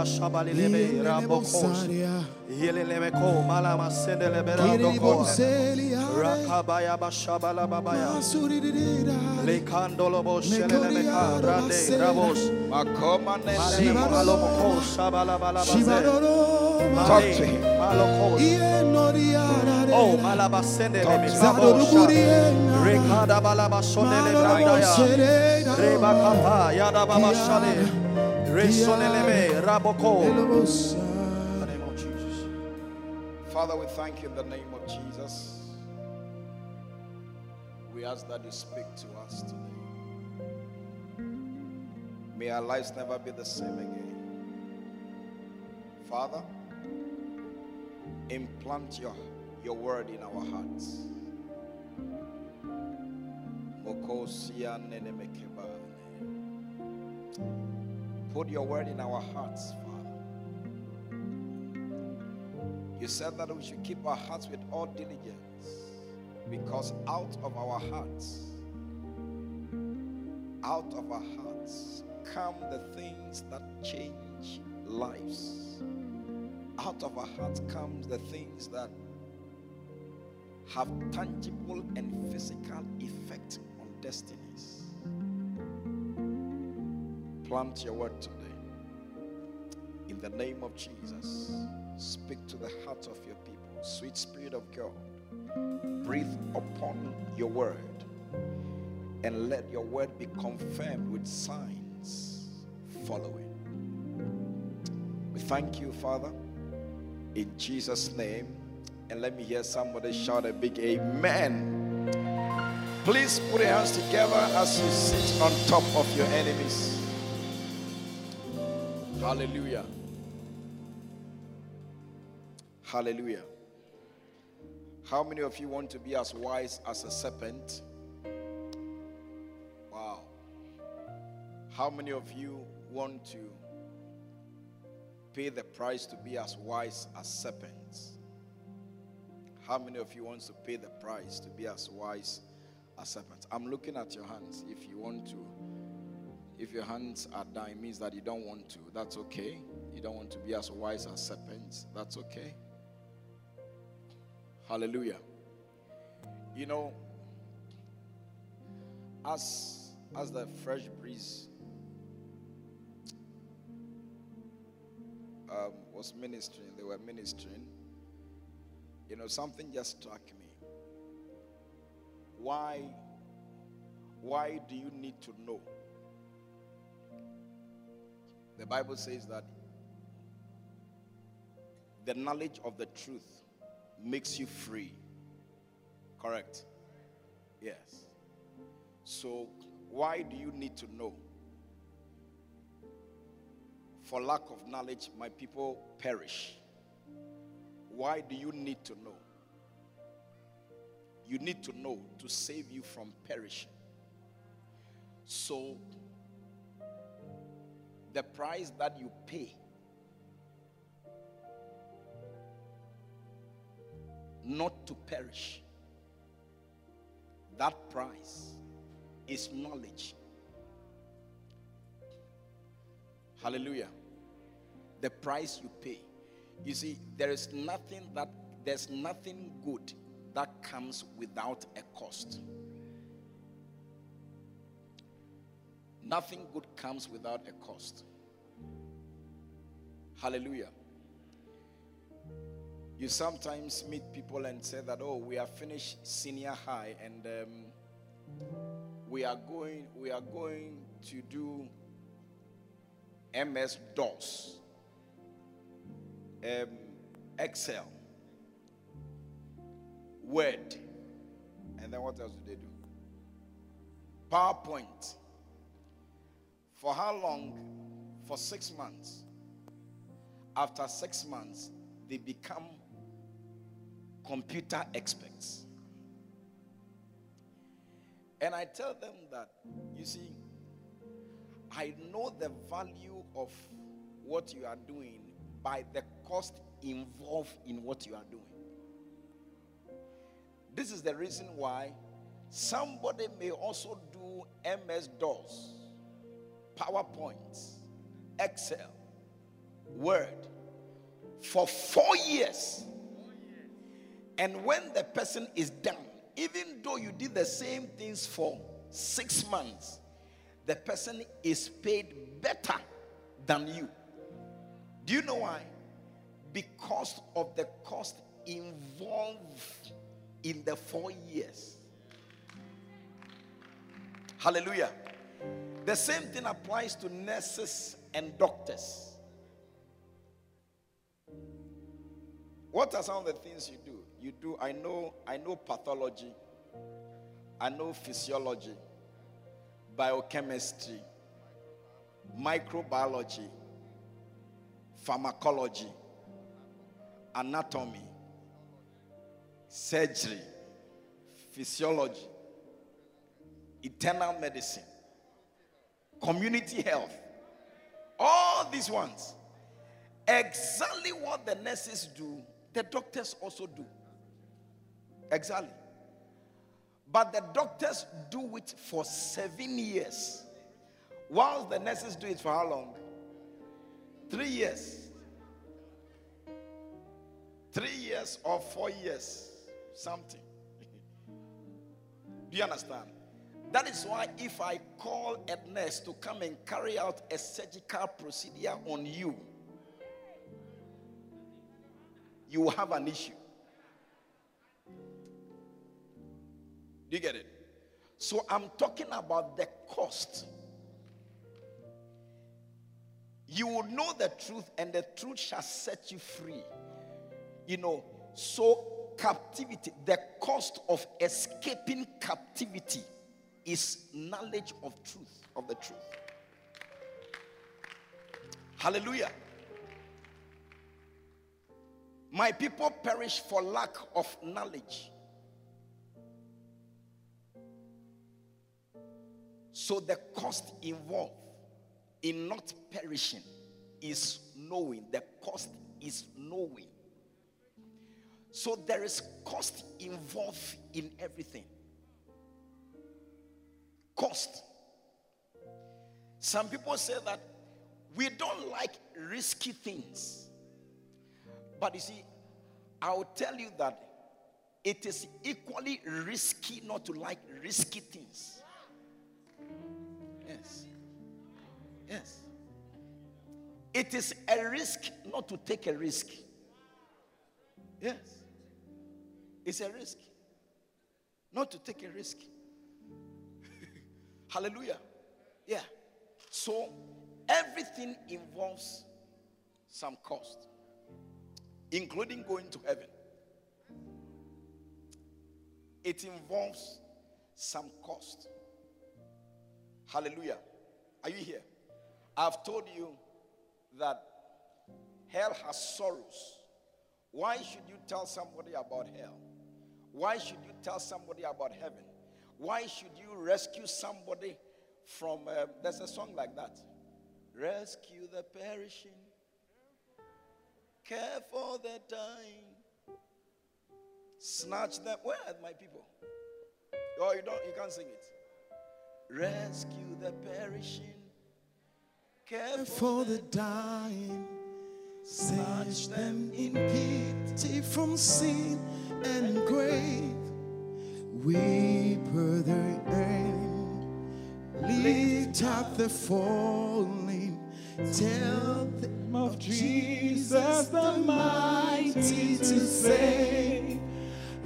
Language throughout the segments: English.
Rakapala bashabali lebe rabokos yelele malama sendele berando rakabaya bashabala babaya lekandolo bo rande rabos Makoma malomoko shabala balabaze Talk to him. oh malaba sendele Talk to rabosha rekada balaba sonele brandaya Reba the name of Jesus. Father, we thank you in the name of Jesus. We ask that you speak to us today. May our lives never be the same again. Father, implant your, your word in our hearts. Mokosia. Put your word in our hearts, Father. You said that we should keep our hearts with all diligence because out of our hearts, out of our hearts come the things that change lives. Out of our hearts comes the things that have tangible and physical effect on destinies. Plant your word today. In the name of Jesus, speak to the heart of your people. Sweet Spirit of God, breathe upon your word and let your word be confirmed with signs following. We thank you, Father, in Jesus' name. And let me hear somebody shout a big amen. Please put your hands together as you sit on top of your enemies. Hallelujah. Hallelujah. How many of you want to be as wise as a serpent? Wow. How many of you want to pay the price to be as wise as serpents? How many of you wants to pay the price to be as wise as serpents? I'm looking at your hands. If you want to, if your hands are down, means that you don't want to. That's okay. You don't want to be as wise as serpents. That's okay. Hallelujah. You know, as as the fresh breeze um, was ministering, they were ministering. You know, something just struck me. Why? Why do you need to know? The Bible says that the knowledge of the truth makes you free. Correct? Yes. So, why do you need to know? For lack of knowledge, my people perish. Why do you need to know? You need to know to save you from perishing. So, the price that you pay not to perish, that price is knowledge. Hallelujah. The price you pay. You see, there is nothing that there's nothing good that comes without a cost. Nothing good comes without a cost. Hallelujah. You sometimes meet people and say that, oh, we have finished senior high and um, we are going, we are going to do MS DOS, um, Excel, Word, and then what else do they do? PowerPoint. For how long? for six months. After six months, they become computer experts. And I tell them that, you see, I know the value of what you are doing by the cost involved in what you are doing. This is the reason why somebody may also do MS DOS, PowerPoint, Excel, Word for four years. And when the person is done, even though you did the same things for six months, the person is paid better than you. Do you know why? Because of the cost involved in the four years. Hallelujah. The same thing applies to nurses and doctors. What are some of the things you do? You do, I know, I know pathology, I know physiology, biochemistry, microbiology, pharmacology, anatomy, surgery, physiology, internal medicine, community health. All these ones. Exactly what the nurses do, the doctors also do. Exactly. But the doctors do it for seven years. Whilst the nurses do it for how long? Three years. Three years or four years. Something. do you understand? That is why if I call a nurse to come and carry out a surgical procedure on you, you will have an issue. Do you get it? So I'm talking about the cost. You will know the truth, and the truth shall set you free. You know, so captivity, the cost of escaping captivity is knowledge of truth, of the truth. Hallelujah. My people perish for lack of knowledge. So the cost involved in not perishing is knowing. The cost is knowing. So there is cost involved in everything. Cost. Some people say that we don't like risky things. But you see, I'll tell you that it is equally risky not to like risky things. Yes. Yes. It is a risk not to take a risk. Yes. It's a risk not to take a risk. Hallelujah. Yeah. So everything involves some cost, including going to heaven. It involves some cost. Hallelujah. Are you here? I've told you that hell has sorrows. Why should you tell somebody about hell? Why should you tell somebody about heaven? Why should you rescue somebody from, uh, there's a song like that. Rescue the perishing, care for the dying, snatch them. Where are my people? Oh, you don't, you can't sing it. Rescue the perishing, care for the dying, snatch them in pity from sin and grave. Weep the end, lift up the falling, tell them of Jesus the mighty to save,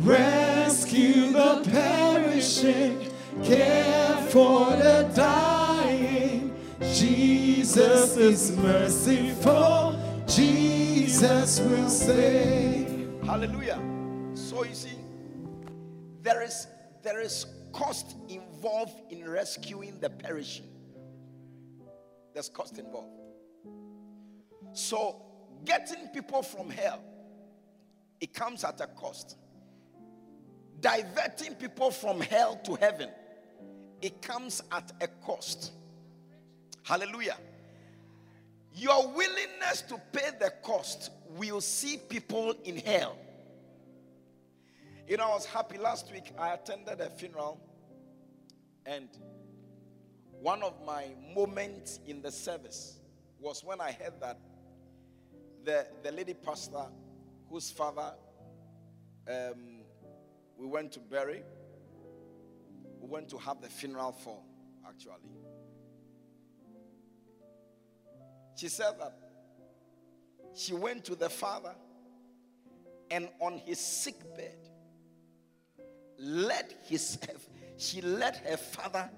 rescue the perishing, care for the dying. Jesus is merciful, Jesus will save. Hallelujah. So you see, there is there is cost involved in rescuing the perishing. There's cost involved. So, getting people from hell, it comes at a cost. Diverting people from hell to heaven, it comes at a cost. Hallelujah. Your willingness to pay the cost will see people in hell. You know, I was happy last week. I attended a funeral, and one of my moments in the service was when I heard that the, the lady pastor whose father um, we went to bury, we went to have the funeral for, actually. She said that she went to the father and on his sick bed led his she led her father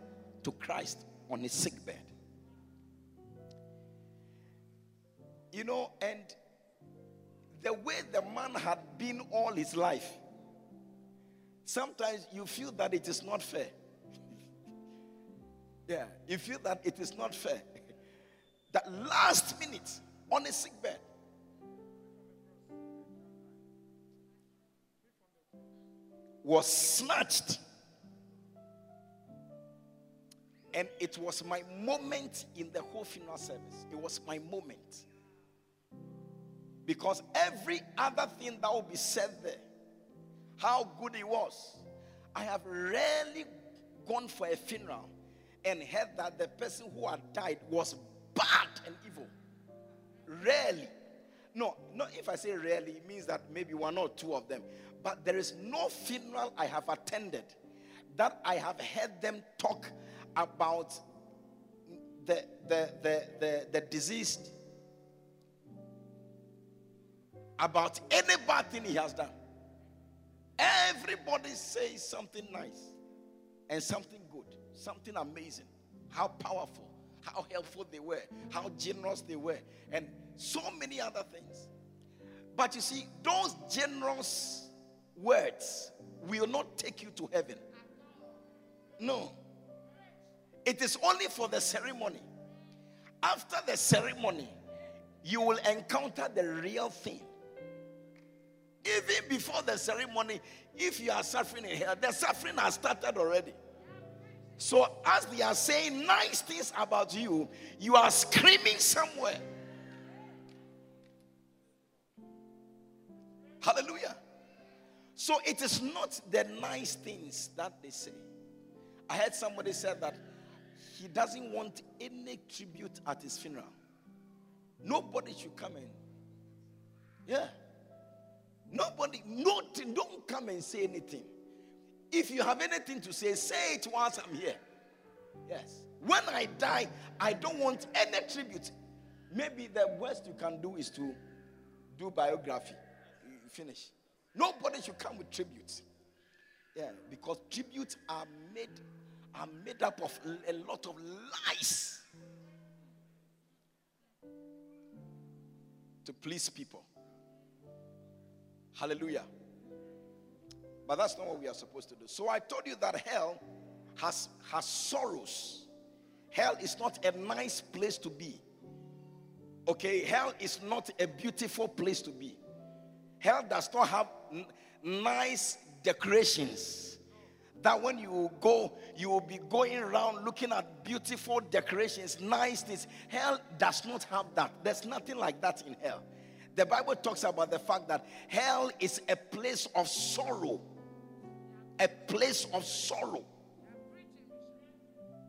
to Christ on his sick bed. You know, and the way the man had been all his life, sometimes you feel that it is not fair. yeah, you feel that it is not fair. that last minute on a sick bed, was snatched. And it was my moment in the whole funeral service. It was my moment. Because every other thing that will be said there, how good it was. I have rarely gone for a funeral and heard that the person who had died was bad and evil. Rarely. No, no, if I say rarely, it means that maybe one or two of them. But there is no funeral I have attended that I have heard them talk about the, the, the, the, the deceased about any bad thing he has done. Everybody says something nice and something good, something amazing, how powerful, how helpful they were, how generous they were, and so many other things. But you see, those generous words will not take you to heaven. No. It is only for the ceremony. After the ceremony, you will encounter the real thing. Even before the ceremony, if you are suffering in hell, the suffering has started already. So, as they are saying nice things about you, you are screaming somewhere. Hallelujah. So, it is not the nice things that they say. I heard somebody said that he doesn't want any tribute at his funeral. Nobody should come in. Yeah. Nobody, nothing, don't come and say anything. If you have anything to say, say it whilst I'm here. Yes. When I die, I don't want any tribute. Maybe the worst you can do is to do biography. Finish. Nobody should come with tributes. Yeah, because tributes are made are made up of a lot of lies to please people. Hallelujah. But that's not what we are supposed to do. So I told you that hell has, has sorrows. Hell is not a nice place to be. Okay, hell is not a beautiful place to be. Hell does not have n- nice decorations. That when you go, you will be going around looking at beautiful decorations, nice things. Hell does not have that. There's nothing like that in hell. The Bible talks about the fact that hell is a place of sorrow. A place of sorrow.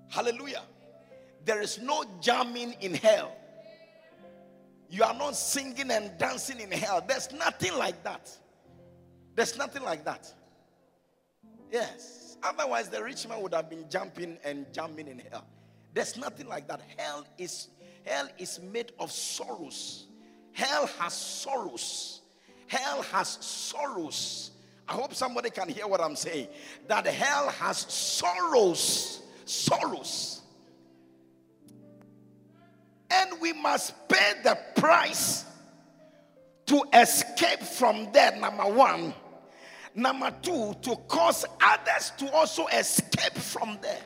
Hallelujah. There is no jamming in hell. You are not singing and dancing in hell. There's nothing like that. There's nothing like that. Yes. Otherwise, the rich man would have been jumping and jumping in hell. There's nothing like that. Hell is hell is made of sorrows. Hell has sorrows. Hell has sorrows. I hope somebody can hear what I'm saying. That hell has sorrows. Sorrows. And we must pay the price to escape from there, number one. Number two, to cause others to also escape from there.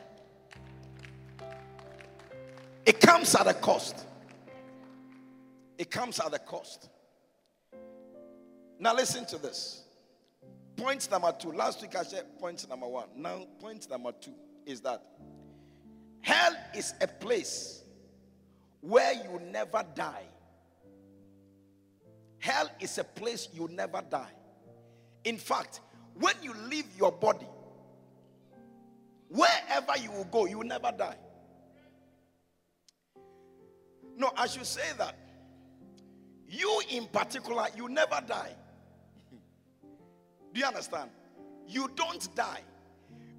It comes at a cost. It comes at a cost. Now, listen to this. Point number two. Last week I said point number one. Now, point number two is that hell is a place where you never die. Hell is a place you never die. In fact, when you leave your body, wherever you will go, you will never die. No, I should say that you in particular, you never die. Do you understand? You don't die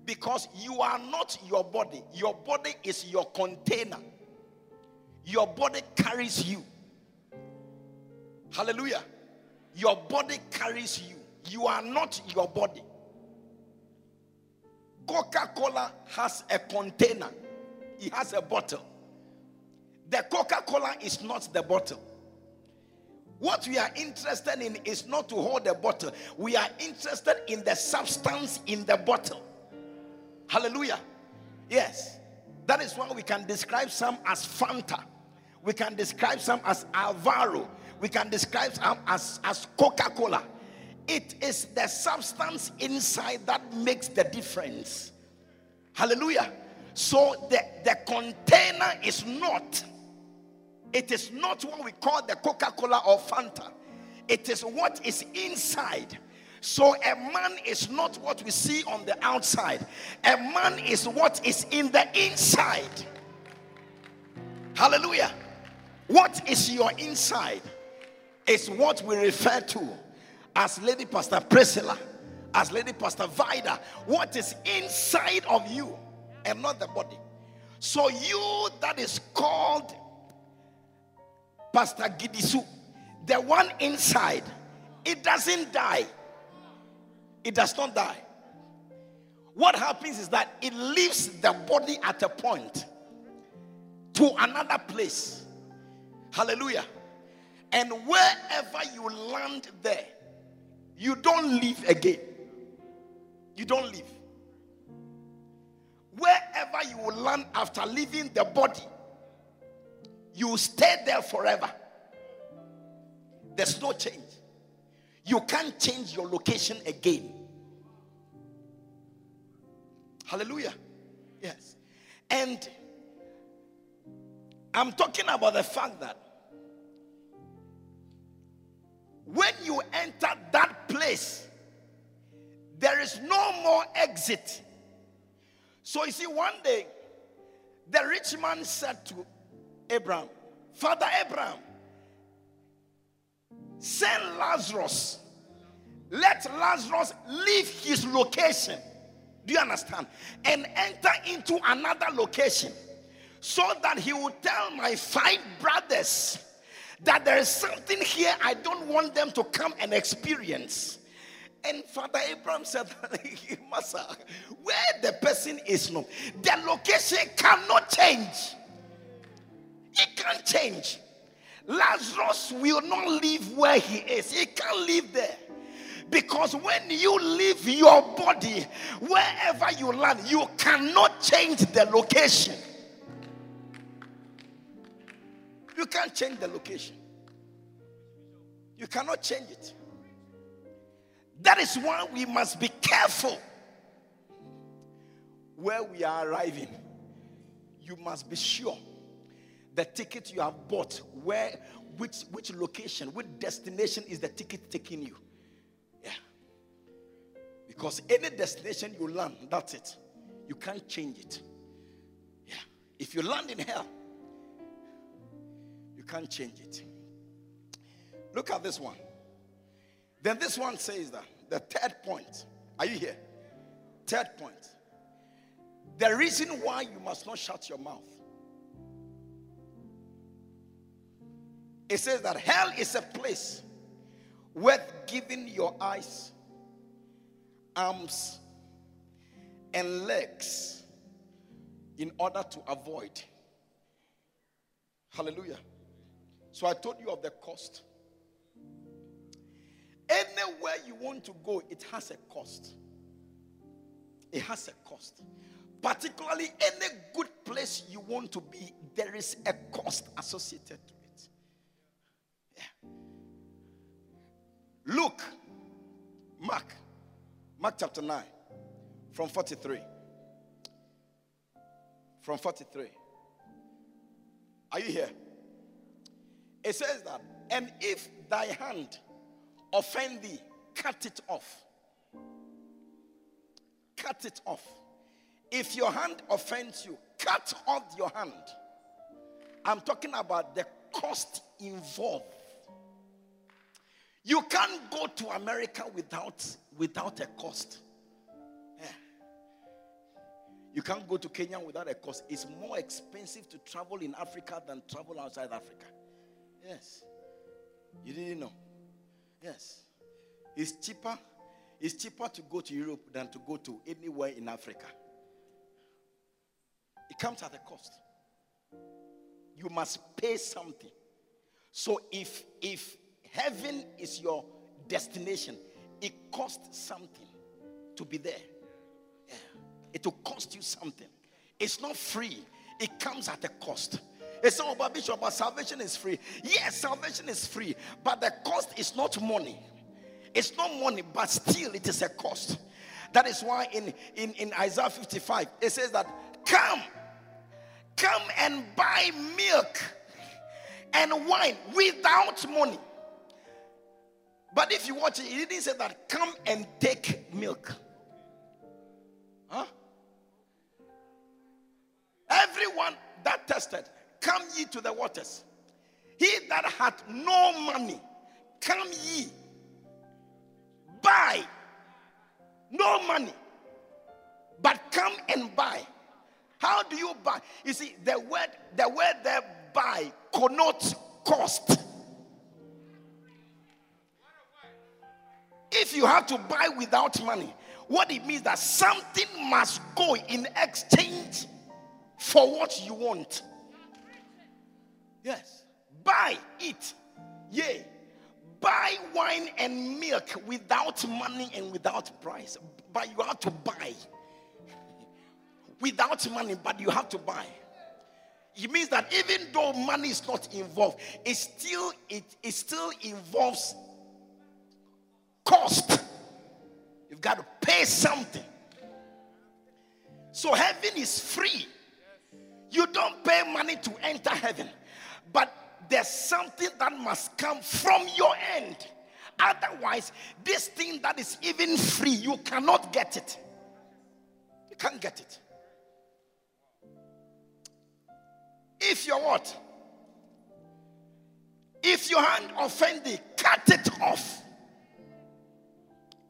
because you are not your body. Your body is your container. Your body carries you. Hallelujah. Your body carries you. You are not your body. Coca Cola has a container, it has a bottle. The Coca Cola is not the bottle. What we are interested in is not to hold the bottle, we are interested in the substance in the bottle. Hallelujah. Yes. That is why we can describe some as Fanta. We can describe some as Alvaro. We can describe some as, as Coca Cola. It is the substance inside that makes the difference. Hallelujah. So the, the container is not, it is not what we call the Coca Cola or Fanta. It is what is inside. So a man is not what we see on the outside, a man is what is in the inside. Hallelujah. What is your inside is what we refer to as Lady Pastor Priscilla, as Lady Pastor Vida, what is inside of you and not the body. So, you that is called Pastor Gidisu, the one inside, it doesn't die. It does not die. What happens is that it leaves the body at a point to another place. Hallelujah. And wherever you land there, you don't live again. You don't live. Wherever you will land after leaving the body, you stay there forever. There's no change. You can't change your location again. Hallelujah. Yes. And I'm talking about the fact that when you enter that place, there is no more exit. So you see, one day, the rich man said to Abraham, Father Abraham, send Lazarus. Let Lazarus leave his location. Do you understand? And enter into another location so that he will tell my five brothers that there is something here I don't want them to come and experience. And Father Abraham said, Master, where the person is no, the location cannot change. It can't change. Lazarus will not live where he is. He can't live there. Because when you leave your body, wherever you land, you cannot change the location. You can't change the location. You cannot change it. That is why we must be careful where we are arriving. You must be sure the ticket you have bought, where, which, which location, which destination is the ticket taking you. Yeah. Because any destination you land, that's it. You can't change it. Yeah. If you land in hell, you can't change it. Look at this one. Then this one says that the third point. Are you here? Third point. The reason why you must not shut your mouth. It says that hell is a place worth giving your eyes, arms, and legs in order to avoid. Hallelujah. So I told you of the cost. Anywhere you want to go, it has a cost. It has a cost. Particularly any good place you want to be, there is a cost associated to it. Yeah. Look, Mark, Mark chapter 9, from 43. From 43. Are you here? It says that, and if thy hand offend thee, cut it off. Cut it off. If your hand offends you, cut off your hand. I'm talking about the cost involved. You can't go to America without, without a cost. Yeah. You can't go to Kenya without a cost. It's more expensive to travel in Africa than travel outside Africa. Yes. You didn't know? Yes. It's cheaper. It's cheaper to go to Europe than to go to anywhere in Africa. It comes at a cost. You must pay something. So if if heaven is your destination, it costs something to be there. Yeah. It will cost you something. It's not free. It comes at a cost. It's all about Bishop, but salvation is free. Yes, salvation is free, but the cost is not money. It's not money, but still it is a cost. That is why in, in, in Isaiah 55, it says that, Come, come and buy milk and wine without money. But if you watch it, he didn't say that, Come and take milk. Huh? Everyone that tested Come ye to the waters. He that hath no money, come ye. Buy. No money. But come and buy. How do you buy? You see, the word, the word there buy connotes cost. If you have to buy without money, what it means that something must go in exchange for what you want. Yes. Buy it. Yea. Buy wine and milk without money and without price. But you have to buy. Without money, but you have to buy. It means that even though money is not involved, it still it, it still involves cost. You've got to pay something. So heaven is free. You don't pay money to enter heaven. But there's something that must come from your end. Otherwise, this thing that is even free, you cannot get it. You can't get it. If you're what? If your hand offend thee, cut it off.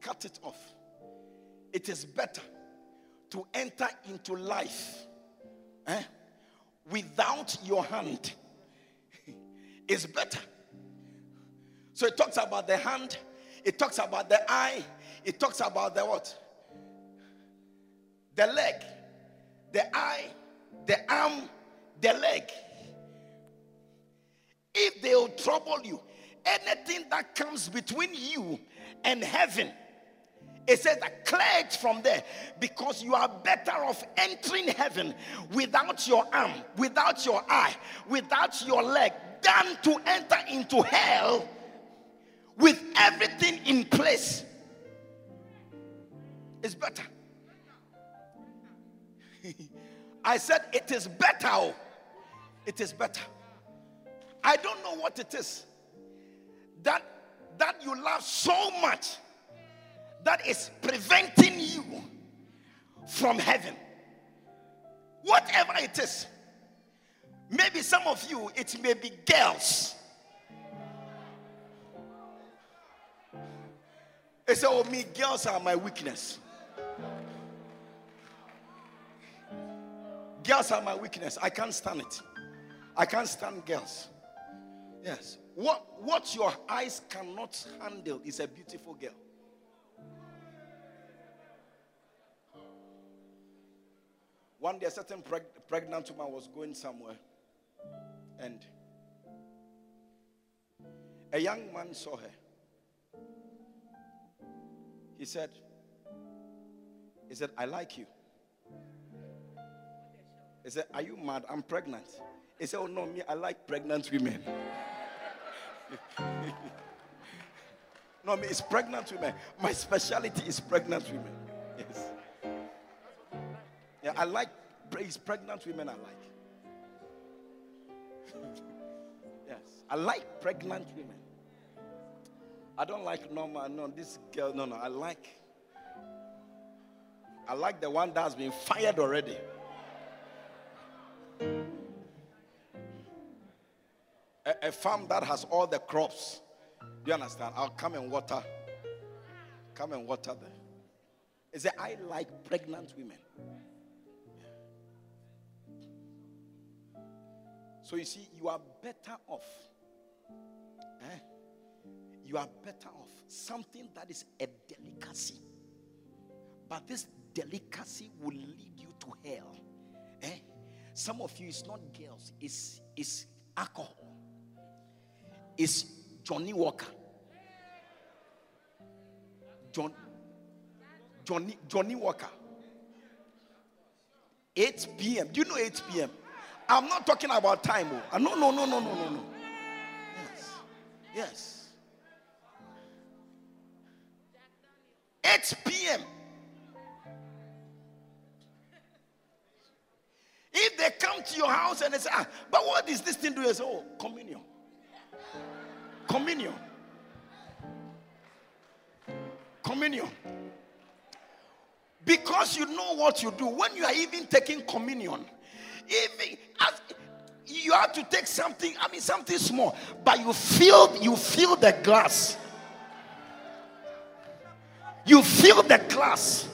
Cut it off. It is better to enter into life eh, without your hand is better. So it talks about the hand, it talks about the eye, it talks about the what? The leg, the eye, the arm, the leg. If they will trouble you, anything that comes between you and heaven, it says that clear it from there because you are better off entering heaven without your arm, without your eye, without your leg, than to enter into hell with everything in place. It's better. I said it is better. Oh. It is better. I don't know what it is that that you love so much that is preventing you from heaven. Whatever it is. Maybe some of you, it may be girls. They say, Oh, me, girls are my weakness. Girls are my weakness. I can't stand it. I can't stand girls. Yes. What, what your eyes cannot handle is a beautiful girl. One day, a certain preg- pregnant woman was going somewhere. And a young man saw her. He said, He said, I like you. He said, Are you mad? I'm pregnant. He said, Oh no, me, I like pregnant women. No, me, it's pregnant women. My specialty is pregnant women. Yes. Yeah, I like praise pregnant women. I like. yes, I like pregnant women. I don't like normal. No, this girl. No, no. I like. I like the one that's been fired already. A, a farm that has all the crops. Do you understand? I'll come and water. Come and water there. He said, I like pregnant women. So you see, you are better off. Eh? You are better off. Something that is a delicacy. But this delicacy will lead you to hell. Eh? Some of you, it's not girls, it's, it's alcohol, it's Johnnie Walker. John, Johnny, Johnnie Walker. 8 p.m. Do you know 8 p.m.? I'm not talking about time. Oh. No, no, no, no, no, no, no. Yes. Yes. 8 p.m. If they come to your house and they say, ah, but what is this thing doing? say, oh, communion. Communion. Communion. Because you know what you do. When you are even taking communion, even as you have to take something, I mean something small, but you feel you feel the glass. You feel the glass.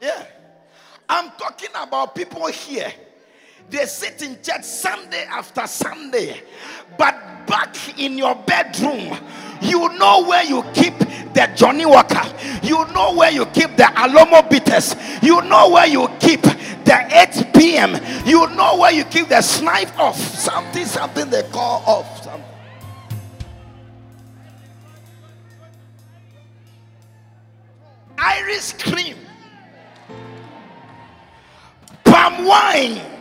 Yeah. I'm talking about people here. They sit in church Sunday after Sunday, but back in your bedroom, you know where you keep the Johnnie Walker, you know where you keep the Alomo bitters, you know where you keep the 8 p.m., you know where you keep the snipe off, something, something they call off. Something. Irish cream palm wine.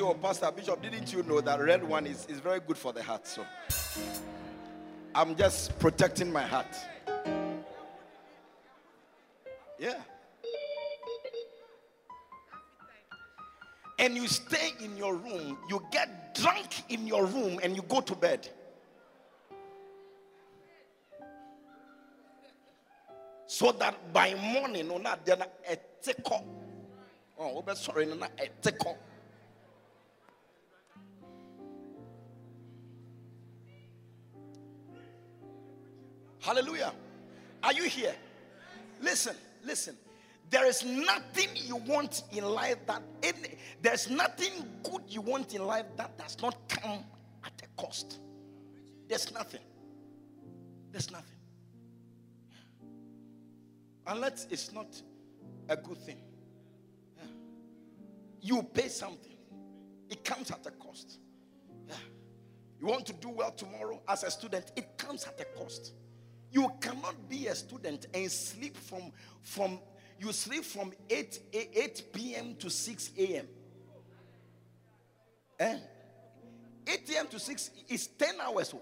Say, Oh, Pastor Bishop, didn't you know that red one is, is very good for the heart? So I'm just protecting my heart. Yeah. And you stay in your room, you get drunk in your room, and you go to bed. So that by morning, no, not then a tickle. Oh, oh, oh sorry, no, a tickle. Hallelujah. Are you here? Listen, listen. There is nothing you want in life that any, there's nothing good you want in life that does not come at a cost. There's nothing. There's nothing. Unless it's not a good thing. Yeah. You pay something. It comes at a cost. Yeah. You want to do well tomorrow as a student, it comes at a cost. You cannot be a student and sleep from from you sleep from 8, 8 p.m. to 6 a.m. Eh? 8 a.m. to 6 is 10 hours.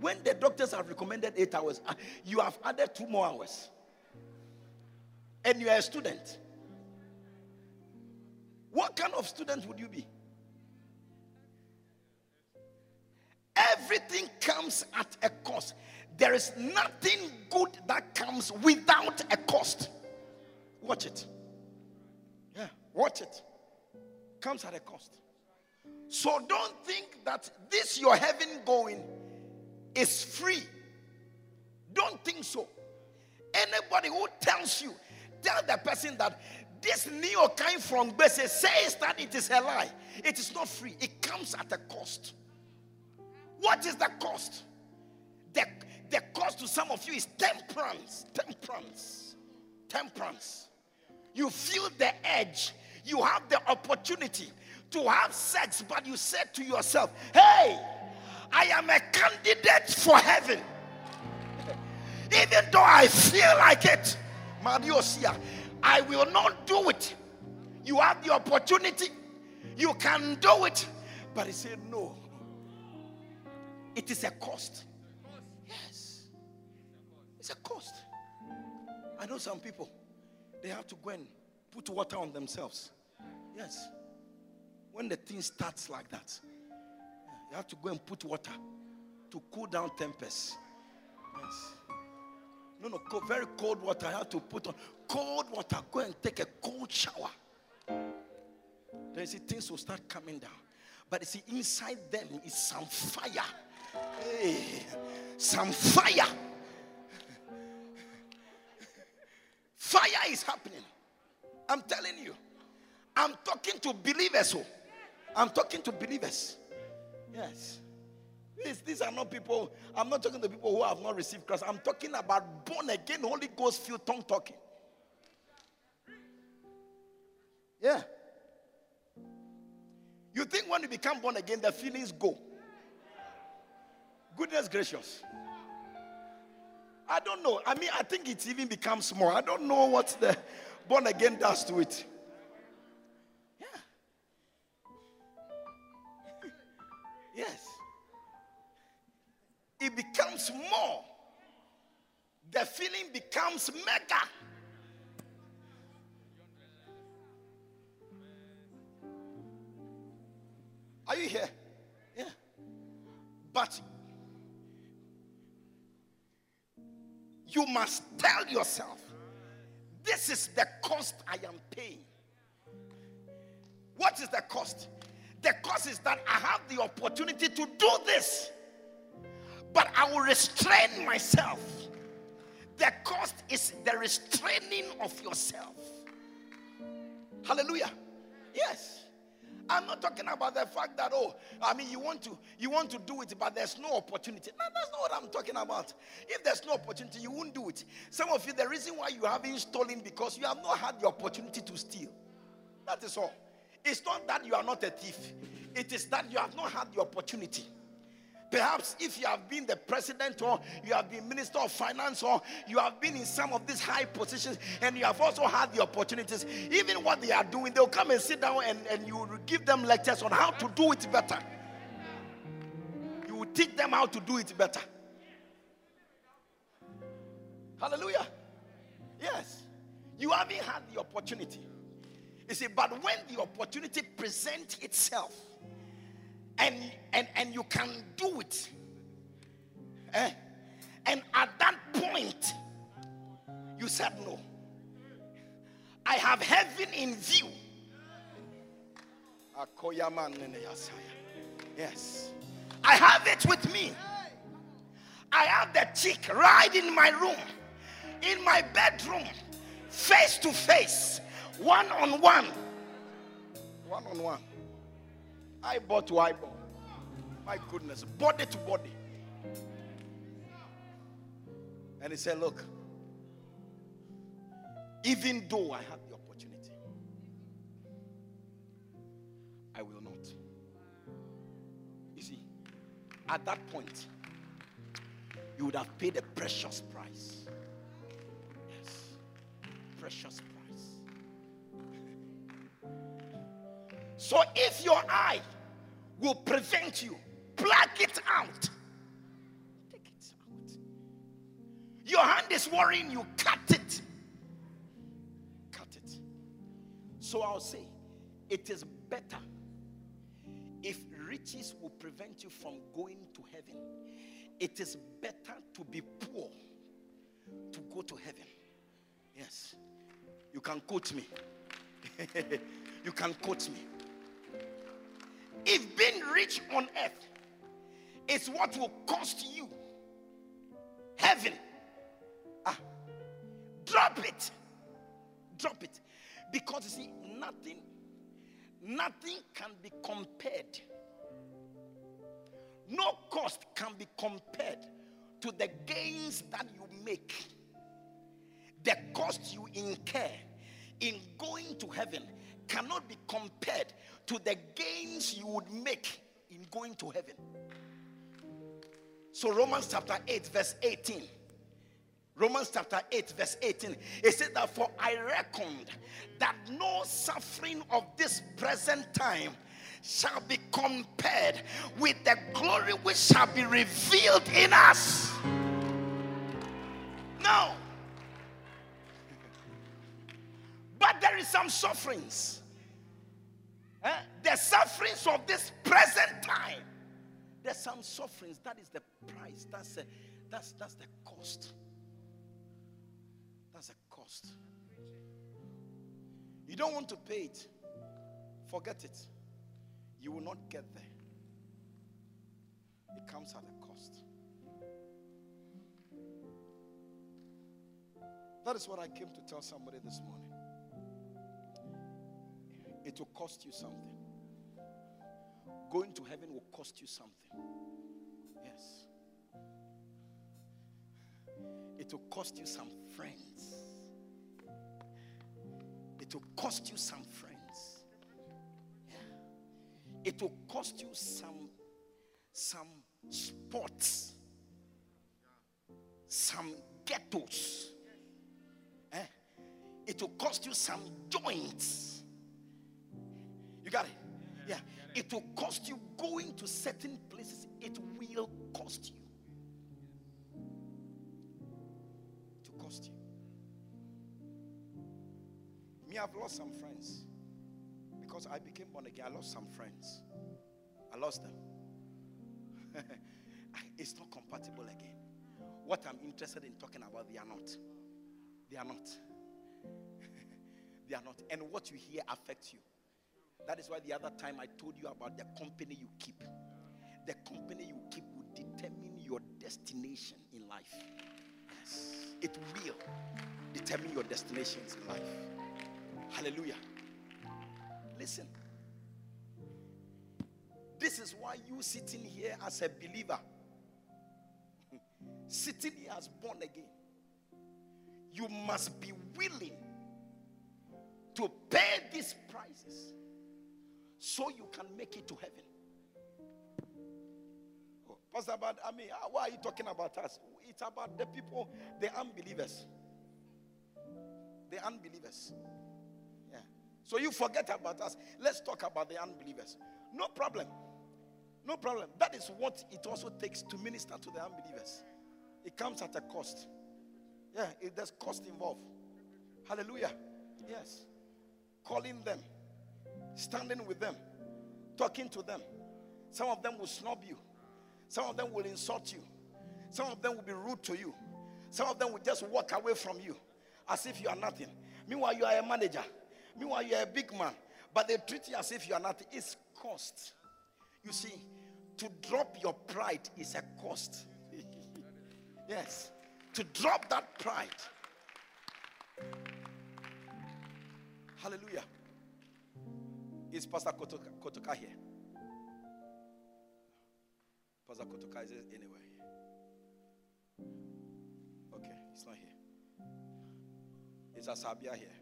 When the doctors have recommended 8 hours, ah, you have added two more hours. And you are a student. What kind of student would you be? Everything comes at a cost. There is nothing good that comes without a cost. Watch it. Yeah, watch it. Comes at a cost. So don't think that this your heaven going is free. Don't think so. Anybody who tells you, tell the person that this Neo kind from Bese says that it is a lie. It is not free. It comes at a cost. What is the cost? The, the cost to some of you is temperance. Temperance. Temperance. you feel the edge, you have the opportunity to have sex, but you said to yourself, Hey, I am a candidate for heaven. Even though I feel like it, Madiosia, I will not do it. You have the opportunity, you can do it. But he said, No. It is a cost. It's a cost. I know some people, they have to go and put water on themselves. Yes. When the thing starts like that, you have to go and put water to cool down tempers. Yes. No, no, cold, very cold water. I have to put on cold water. Go and take a cold shower. Then you see things will start coming down. But you see, inside them is some fire. Hey, some fire. Fire is happening. I'm telling you. I'm talking to believers. Oh. I'm talking to believers. Yes. These, these are not people, I'm not talking to people who have not received Christ. I'm talking about born again, Holy Ghost filled tongue talking. Yeah. You think when you become born again, the feelings go. Goodness gracious. I don't know. I mean, I think it even becomes more. I don't know what the born again does to it. Yeah. yes. It becomes more. The feeling becomes mega. Are you here? Yeah. But you must tell yourself this is the cost I am paying. What is the cost? The cost is that I have the opportunity to do this, but I will restrain myself. The cost is the restraining of yourself. Hallelujah. Yes. I'm not talking about the fact that oh, I mean you want to you want to do it, but there's no opportunity. No, that's not what I'm talking about. If there's no opportunity, you won't do it. Some of you, the reason why you haven't stolen because you have not had the opportunity to steal. That is all. It's not that you are not a thief. It is that you have not had the opportunity. Perhaps if you have been the president or you have been minister of finance or you have been in some of these high positions and you have also had the opportunities, even what they are doing, they'll come and sit down and, and you will give them lectures on how to do it better. You will teach them how to do it better. Hallelujah. Yes. You haven't had the opportunity. You see, but when the opportunity presents itself, and and and you can do it. Eh? and at that point you said no. I have heaven in view. Yes. I have it with me. I have the chick right in my room in my bedroom face to face one on one one on one eyeball to eyeball. My goodness, body to body. And he said, Look, even though I have the opportunity, I will not. You see, at that point, you would have paid a precious price. Yes, precious price. So if your eye will prevent you. Plug it out. Take it out. Your hand is worrying you. Cut it. Cut it. So I'll say, it is better if riches will prevent you from going to heaven. It is better to be poor to go to heaven. Yes. You can quote me. you can quote me. If being rich on earth is what will cost you heaven, ah, drop it. Drop it. Because you see, nothing, nothing can be compared. No cost can be compared to the gains that you make. The cost you incur in going to heaven cannot be compared to the gains you would make in going to heaven. So, Romans chapter 8, verse 18. Romans chapter 8, verse 18. It says that for I reckoned that no suffering of this present time shall be compared with the glory which shall be revealed in us. No. Some sufferings. Eh? The sufferings of this present time. There's some sufferings. That is the price. That's, a, that's, that's the cost. That's a cost. You don't want to pay it. Forget it you will not get there. It comes at a cost. That is what I came to tell somebody this morning. It will cost you something. Going to heaven will cost you something. Yes. It will cost you some friends. It will cost you some friends Yeah. it will cost you some some spots some ghettos eh? it will cost you some joints got it yeah it will cost you going to certain places it will cost you to cost you me i've lost some friends because I became born again, I lost some friends. I lost them. it's not compatible again. What I'm interested in talking about, they are not. They are not. they are not. And what you hear affects you. That is why the other time I told you about the company you keep. The company you keep will determine your destination in life. Yes. It will determine your destinations in life. Hallelujah. Listen. This is why you sitting here as a believer, sitting here as born again, you must be willing to pay these prices so you can make it to heaven. Oh, Pastor, but I mean, uh, why are you talking about us? It's about the people, the unbelievers. The unbelievers. Yeah. So you forget about us. Let's talk about the unbelievers. No problem. No problem. That is what it also takes to minister to the unbelievers. It comes at a cost. Yeah, it, there's cost involved. Hallelujah. Yes. Calling them, standing with them, talking to them. Some of them will snub you. Some of them will insult you. Some of them will be rude to you. Some of them will just walk away from you as if you are nothing. Meanwhile, you are a manager. Meanwhile, you're a big man, but they treat you as if you are nothing. It's cost. You see, to drop your pride is a cost. yes, to drop that pride. Hallelujah. Is Pastor Kotoka, Kotoka here? Pastor Kotoka is anywhere Okay, he's not here. Is Asabia here?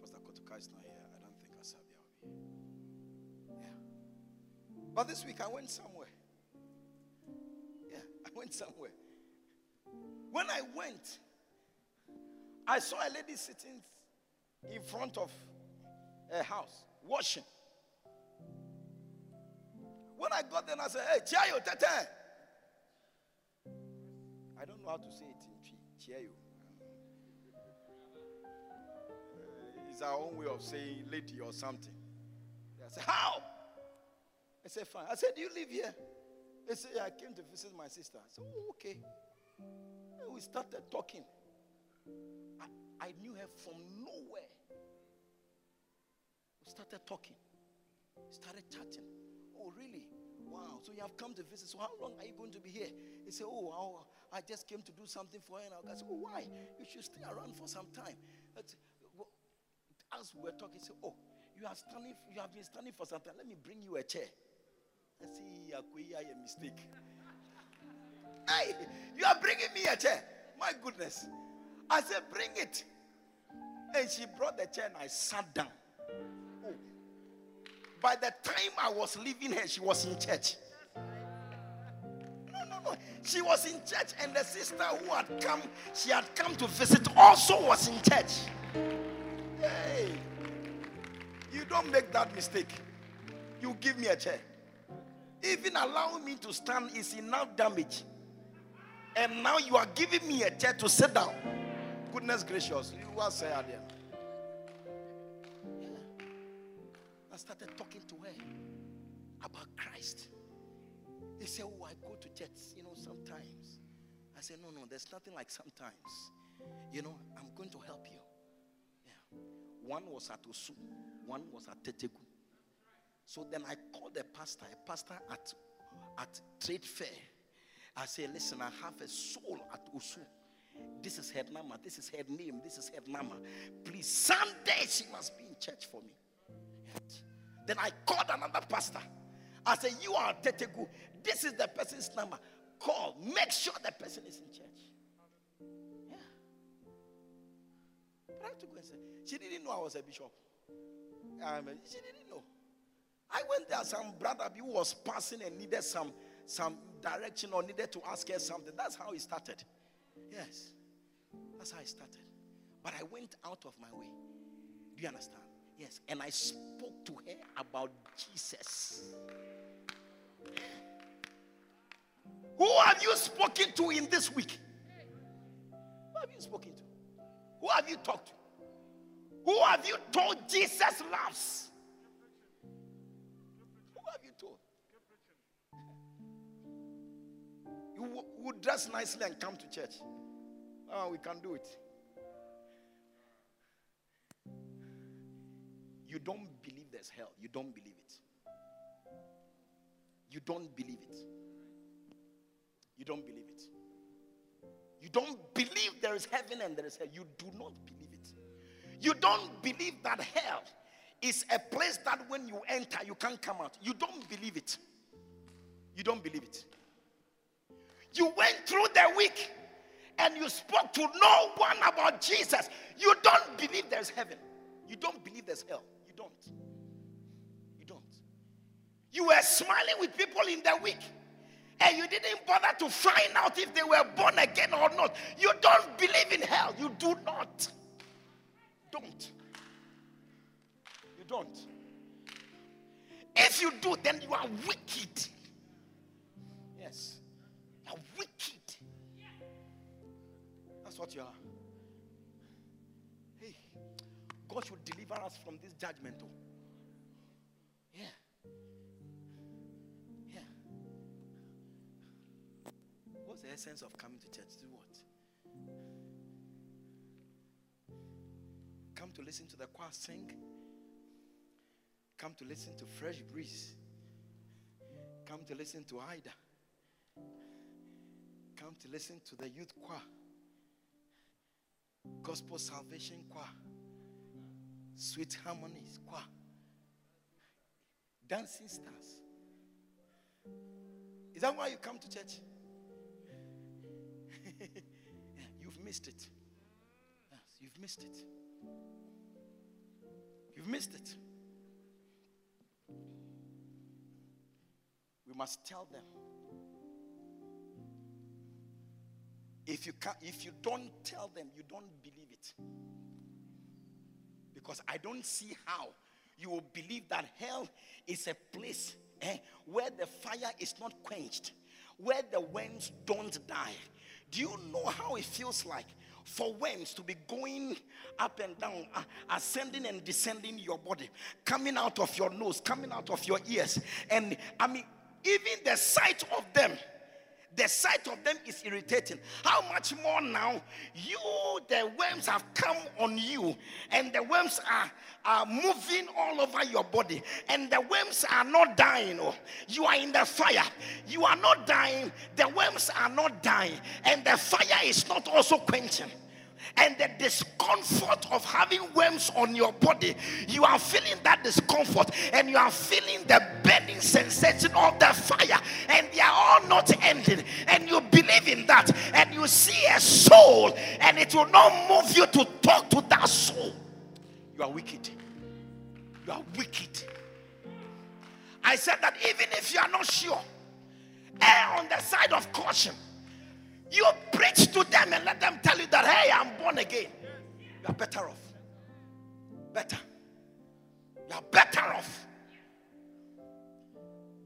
Pastor Kotoka is not here, I don't think Asabia will be here. Yeah. But this week I went somewhere. Yeah, I went somewhere. When I went, I saw a lady sitting in front of a house washing. When I got there, I said, Hey, Chiayo, tete. I don't know how to say it in Chiayo. Uh, it's our own way of saying lady or something. I said, How? I said, Fine. I said, Do you live here? They said, yeah, I came to visit my sister. I said, Oh, okay. And we started talking. I, I knew her from nowhere. Started talking. Started chatting. Oh, really? Wow. So you have come to visit. So how long are you going to be here? He said, Oh, I just came to do something for her. And I said, Oh, why? You should stay around for some time. That's, as we were talking, he said, Oh, you are standing, you have been standing for some time. Let me bring you a chair. I see a mistake. hey, you are bringing me a chair. My goodness. I said, bring it. And she brought the chair and I sat down. By the time I was leaving her, she was in church. No, no, no. She was in church, and the sister who had come, she had come to visit, also was in church. Hey, you don't make that mistake. You give me a chair. Even allowing me to stand is enough damage. And now you are giving me a chair to sit down. Goodness gracious, you are saying I started talking to her about Christ. They said, Oh, I go to church, you know, sometimes. I said, No, no, there's nothing like sometimes. You know, I'm going to help you. Yeah. One was at Osu, one was at Tetegu. So then I called the pastor, a pastor at, at Trade Fair. I said, Listen, I have a soul at Osu. This is her mama, this is her name, this is her mama. Please, someday she must be in church for me. Then I called another pastor. I said, You are Tetegu. This is the person's number. Call. Make sure the person is in church. Yeah. But I have to go and say, She didn't know I was a bishop. Um, she didn't know. I went there, some brother who was passing and needed some, some direction or needed to ask her something. That's how it started. Yes. That's how it started. But I went out of my way. Do you understand? Yes. And I spoke to her about Jesus. Who have you spoken to in this week? Who have you spoken to? Who have you talked to? Who have you told Jesus loves? Who have you told? You would dress nicely and come to church. Oh, we can do it. You don't believe there's hell. You don't believe it. You don't believe it. You don't believe it. You don't believe there is heaven and there is hell. You do not believe it. You don't believe that hell is a place that when you enter, you can't come out. You don't believe it. You don't believe it. You went through the week and you spoke to no one about Jesus. You don't believe there's heaven. You don't believe there's hell. You were smiling with people in the week and you didn't bother to find out if they were born again or not. You don't believe in hell. You do not. Don't. You don't. If you do, then you are wicked. Yes. You are wicked. That's what you are. Hey, God should deliver us from this judgment. Oh. What's the essence of coming to church? Do what? Come to listen to the choir sing. Come to listen to Fresh Breeze. Come to listen to Ida. Come to listen to the youth choir. Gospel Salvation Choir. Sweet Harmonies Choir. Dancing Stars. Is that why you come to church? you've missed it. Yes, you've missed it. You've missed it. We must tell them. If you can if you don't tell them, you don't believe it. Because I don't see how you will believe that hell is a place eh, where the fire is not quenched, where the worms don't die. Do you know how it feels like for worms to be going up and down, uh, ascending and descending your body, coming out of your nose, coming out of your ears? And I mean, even the sight of them the sight of them is irritating. How much more now? You, the worms have come on you, and the worms are, are moving all over your body, and the worms are not dying. Oh, you are in the fire. You are not dying. The worms are not dying, and the fire is not also quenching and the discomfort of having worms on your body, you are feeling that discomfort and you are feeling the burning sensation of the fire, and they are all not ending. And you believe in that, and you see a soul, and it will not move you to talk to that soul. You are wicked. You are wicked. I said that even if you are not sure, err on the side of caution. You preach to them and let them tell you that, hey, I'm born again. You are better off. Better. You are better off.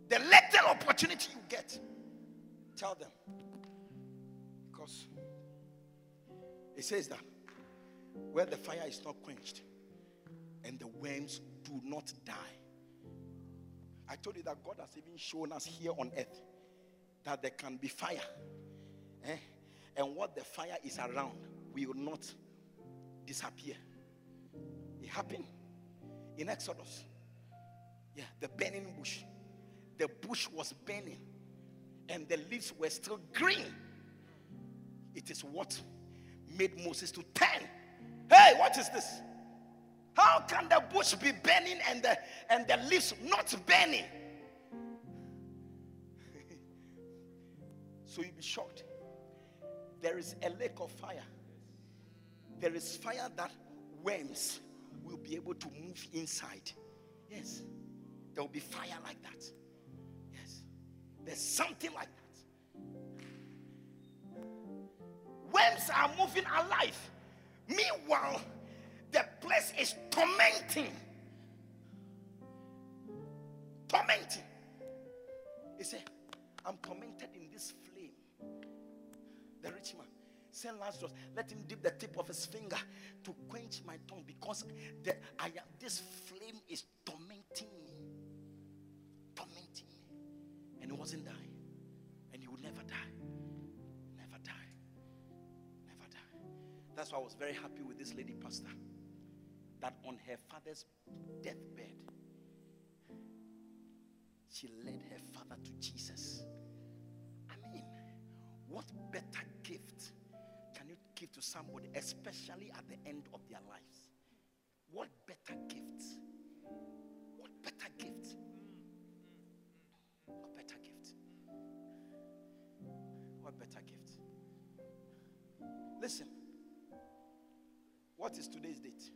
The little opportunity you get, tell them. Because it says that where the fire is not quenched and the worms do not die. I told you that God has even shown us here on earth that there can be fire. Eh? And what the fire is around will not disappear. It happened in Exodus. Yeah, the burning bush. The bush was burning and the leaves were still green. It is what made Moses to turn. Hey, what is this? How can the bush be burning and the and the leaves not burning? so you'll be shocked. There is a lake of fire. There is fire that worms will be able to move inside. Yes. There will be fire like that. Yes. There's something like that. Worms are moving alive. Meanwhile, the place is tormenting. Tormenting. He said, I'm tormented in this. The rich man send Lazarus, let him dip the tip of his finger to quench my tongue because the, I am, this flame is tormenting me. Tormenting me. And he wasn't dying. And he would never die. Never die. Never die. That's why I was very happy with this lady pastor. That on her father's deathbed, she led her father to Jesus. What better gift can you give to somebody, especially at the end of their lives? What better gift? What better gift? What better gift? What better gift? Listen. What is today's date?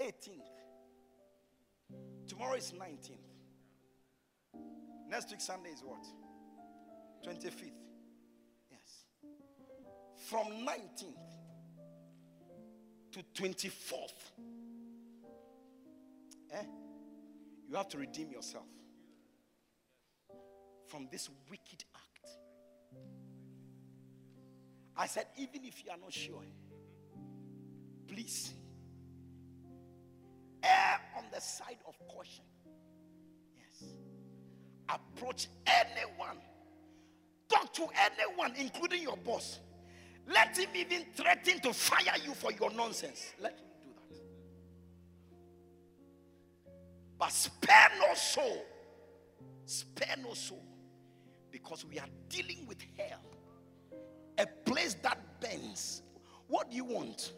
18th. Tomorrow is 19th. Next week, Sunday is what? 25th. Yes. From 19th to 24th, eh? You have to redeem yourself from this wicked act. I said, even if you are not sure, please err on the side of caution. Yes. Approach anyone, talk to anyone, including your boss. Let him even threaten to fire you for your nonsense. Let him do that. But spare no soul. Spare no soul. Because we are dealing with hell. A place that bends. What do you want?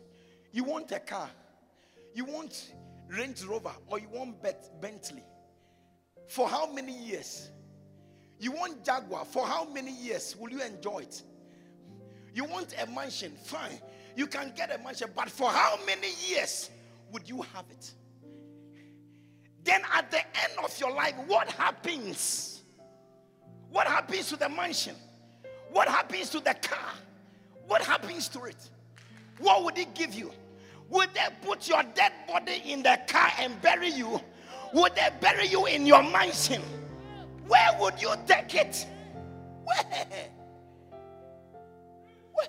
You want a car. You want Range Rover or you want Bentley. For how many years? You want Jaguar. For how many years will you enjoy it? You want a mansion. Fine. You can get a mansion. But for how many years would you have it? Then at the end of your life, what happens? What happens to the mansion? What happens to the car? What happens to it? What would it give you? Would they put your dead body in the car and bury you? Would they bury you in your mansion? Where would you take it? Where? Where?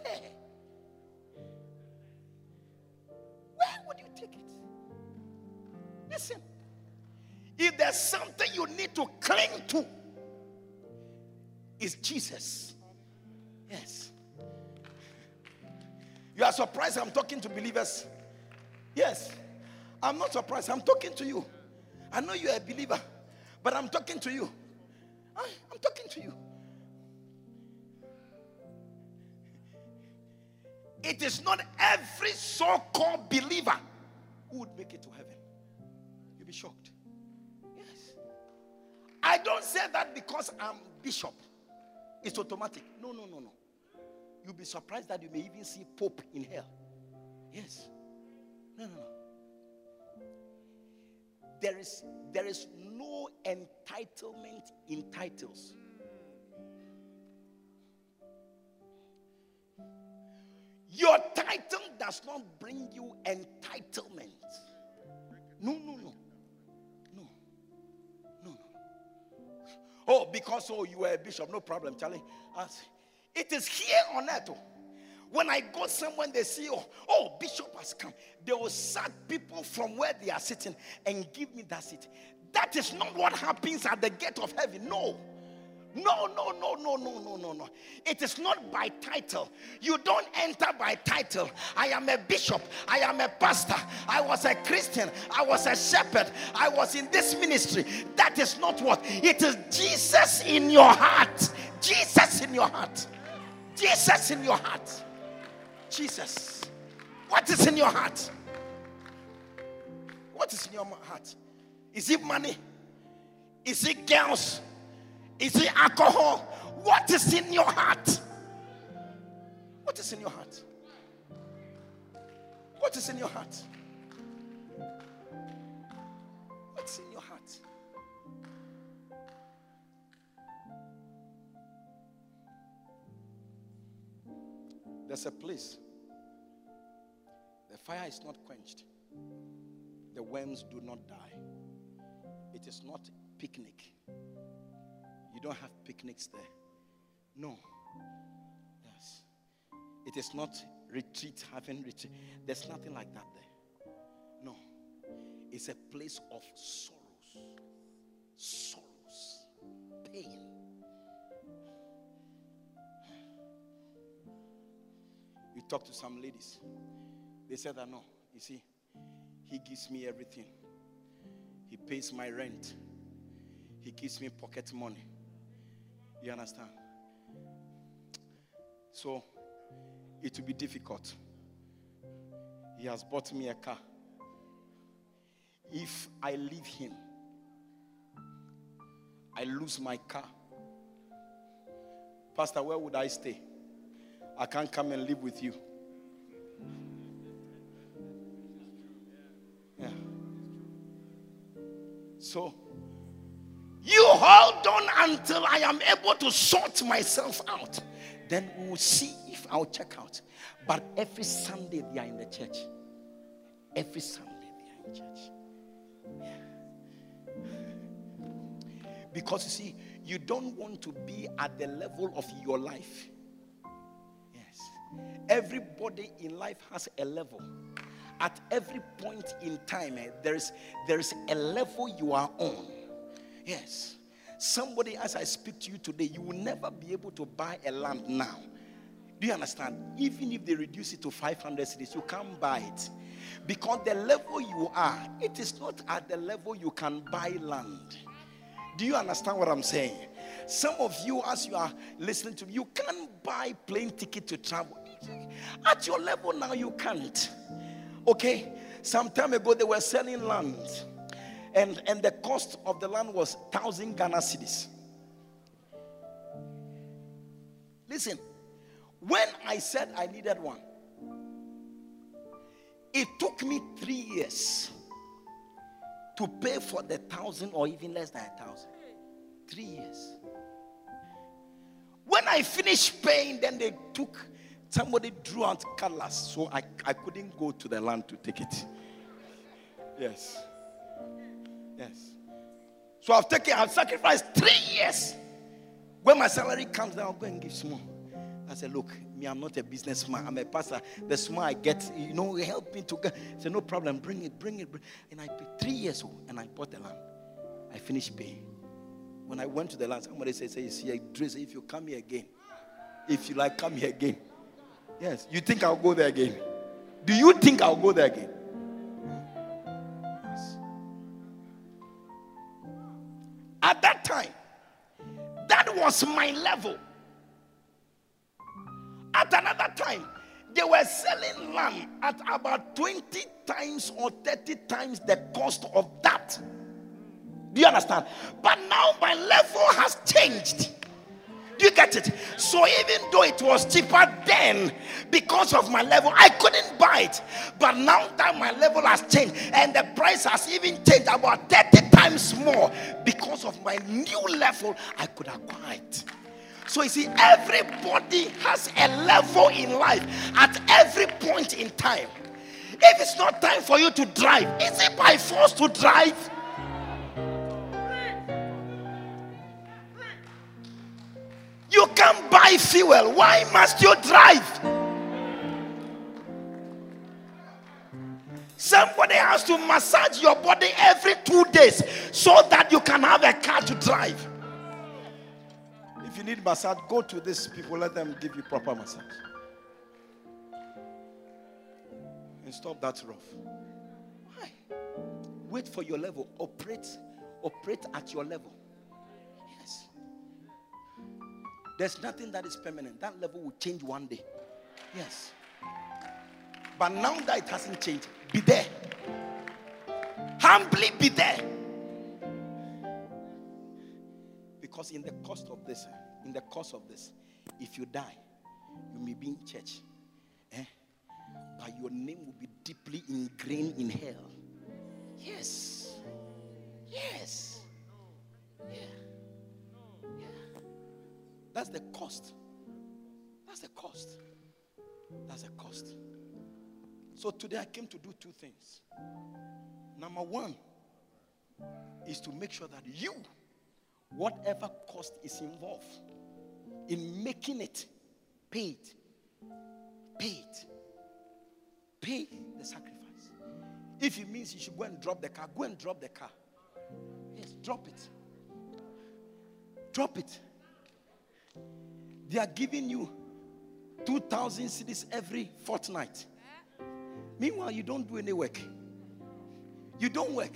Where would you take it? Listen. If there's something you need to cling to, it's Jesus. Yes. You are surprised I'm talking to believers. Yes. I'm not surprised. I'm talking to you. I know you're a believer, but I'm talking to you. I, I'm talking to you. It is not every so called believer who would make it to heaven. You'll be shocked. Yes. I don't say that because I'm bishop. It's automatic. No, no, no, no. You'll be surprised that you may even see Pope in hell. Yes. No, no, no. There is there is no entitlement in titles. Your title does not bring you entitlement. No, no, no. No. No, no. Oh, because oh you are a bishop, no problem, Charlie. It is here on earth. Oh. When I go somewhere, they see, oh, oh, bishop has come. They will sack people from where they are sitting and give me that seat. That is not what happens at the gate of heaven. No. No, no, no, no, no, no, no, no. It is not by title. You don't enter by title. I am a bishop. I am a pastor. I was a Christian. I was a shepherd. I was in this ministry. That is not what. It is Jesus in your heart. Jesus in your heart. Jesus in your heart. Jesus. What is in your heart? What is in your heart? Is it money? Is it girls? Is it alcohol? What is in your heart? What is in your heart? What is in your heart? What's in your heart? There's a place. The fire is not quenched. The worms do not die. It is not picnic. You don't have picnics there. No. Yes. It is not retreat, having retreat. There's nothing like that there. No. It's a place of sorrows, sorrows, pain. We talked to some ladies. They said that no, you see, he gives me everything. He pays my rent. He gives me pocket money. You understand? So it will be difficult. He has bought me a car. If I leave him, I lose my car. Pastor, where would I stay? I can't come and live with you. Yeah. So you hold on until I am able to sort myself out. Then we will see if I'll check out. But every Sunday they are in the church. Every Sunday they are in church. Yeah. Because you see, you don't want to be at the level of your life. Everybody in life has a level. At every point in time, eh, there, is, there is a level you are on. Yes. Somebody, as I speak to you today, you will never be able to buy a land now. Do you understand? Even if they reduce it to 500 cedis, you can't buy it. Because the level you are, it is not at the level you can buy land. Do you understand what I'm saying? Some of you, as you are listening to me, you can't buy plane ticket to travel. At your level now, you can't. Okay? Some time ago, they were selling land and, and the cost of the land was 1,000 Ghana cedis. Listen, when I said I needed one, it took me three years to pay for the thousand or even less than a thousand. Three years. When I finished paying, then they took somebody drew out colors, so I, I couldn't go to the land to take it. Yes. Yes. So I've taken, I've sacrificed three years. When my salary comes down, I'll go and give small. I said, look, me, I'm not a businessman. I'm a pastor. The small I get, you know, help me to get. I said, no problem. Bring it, bring it. Bring. And I paid three years old, and I bought the land. I finished paying. When I went to the land, somebody said, say, see, if you come here again, if you like, come here again. Yes. You think I'll go there again? Do you think I'll go there again? At that time, that was my level. At another time, they were selling land at about 20 times or 30 times the cost of that. Do you understand? But now my level has changed. Do you get it? So even though it was cheaper then, because of my level, I couldn't buy it. But now that my level has changed and the price has even changed about 30 times more because of my new level, I could acquire it. So you see, everybody has a level in life at every point in time. If it's not time for you to drive, is it by force to drive? You can't buy fuel. Why must you drive? Somebody has to massage your body every two days so that you can have a car to drive. If you need massage, go to these people, let them give you proper massage. And stop that rough. Why? Wait for your level. Operate, operate at your level. There's nothing that is permanent. That level will change one day. Yes. But now that it hasn't changed, be there. Humbly be there. Because in the cost of this, in the course of this, if you die, you may be in church. Eh? But your name will be deeply ingrained in hell. Yes. Yes. Yeah. Yeah. That's the cost. That's the cost. That's the cost. So today I came to do two things. Number one is to make sure that you, whatever cost is involved in making it, pay it. Pay it. Pay the sacrifice. If it means you should go and drop the car, go and drop the car. Yes, drop it. Drop it. They are giving you 2,000 cedis every fortnight. Meanwhile, you don't do any work. You don't work.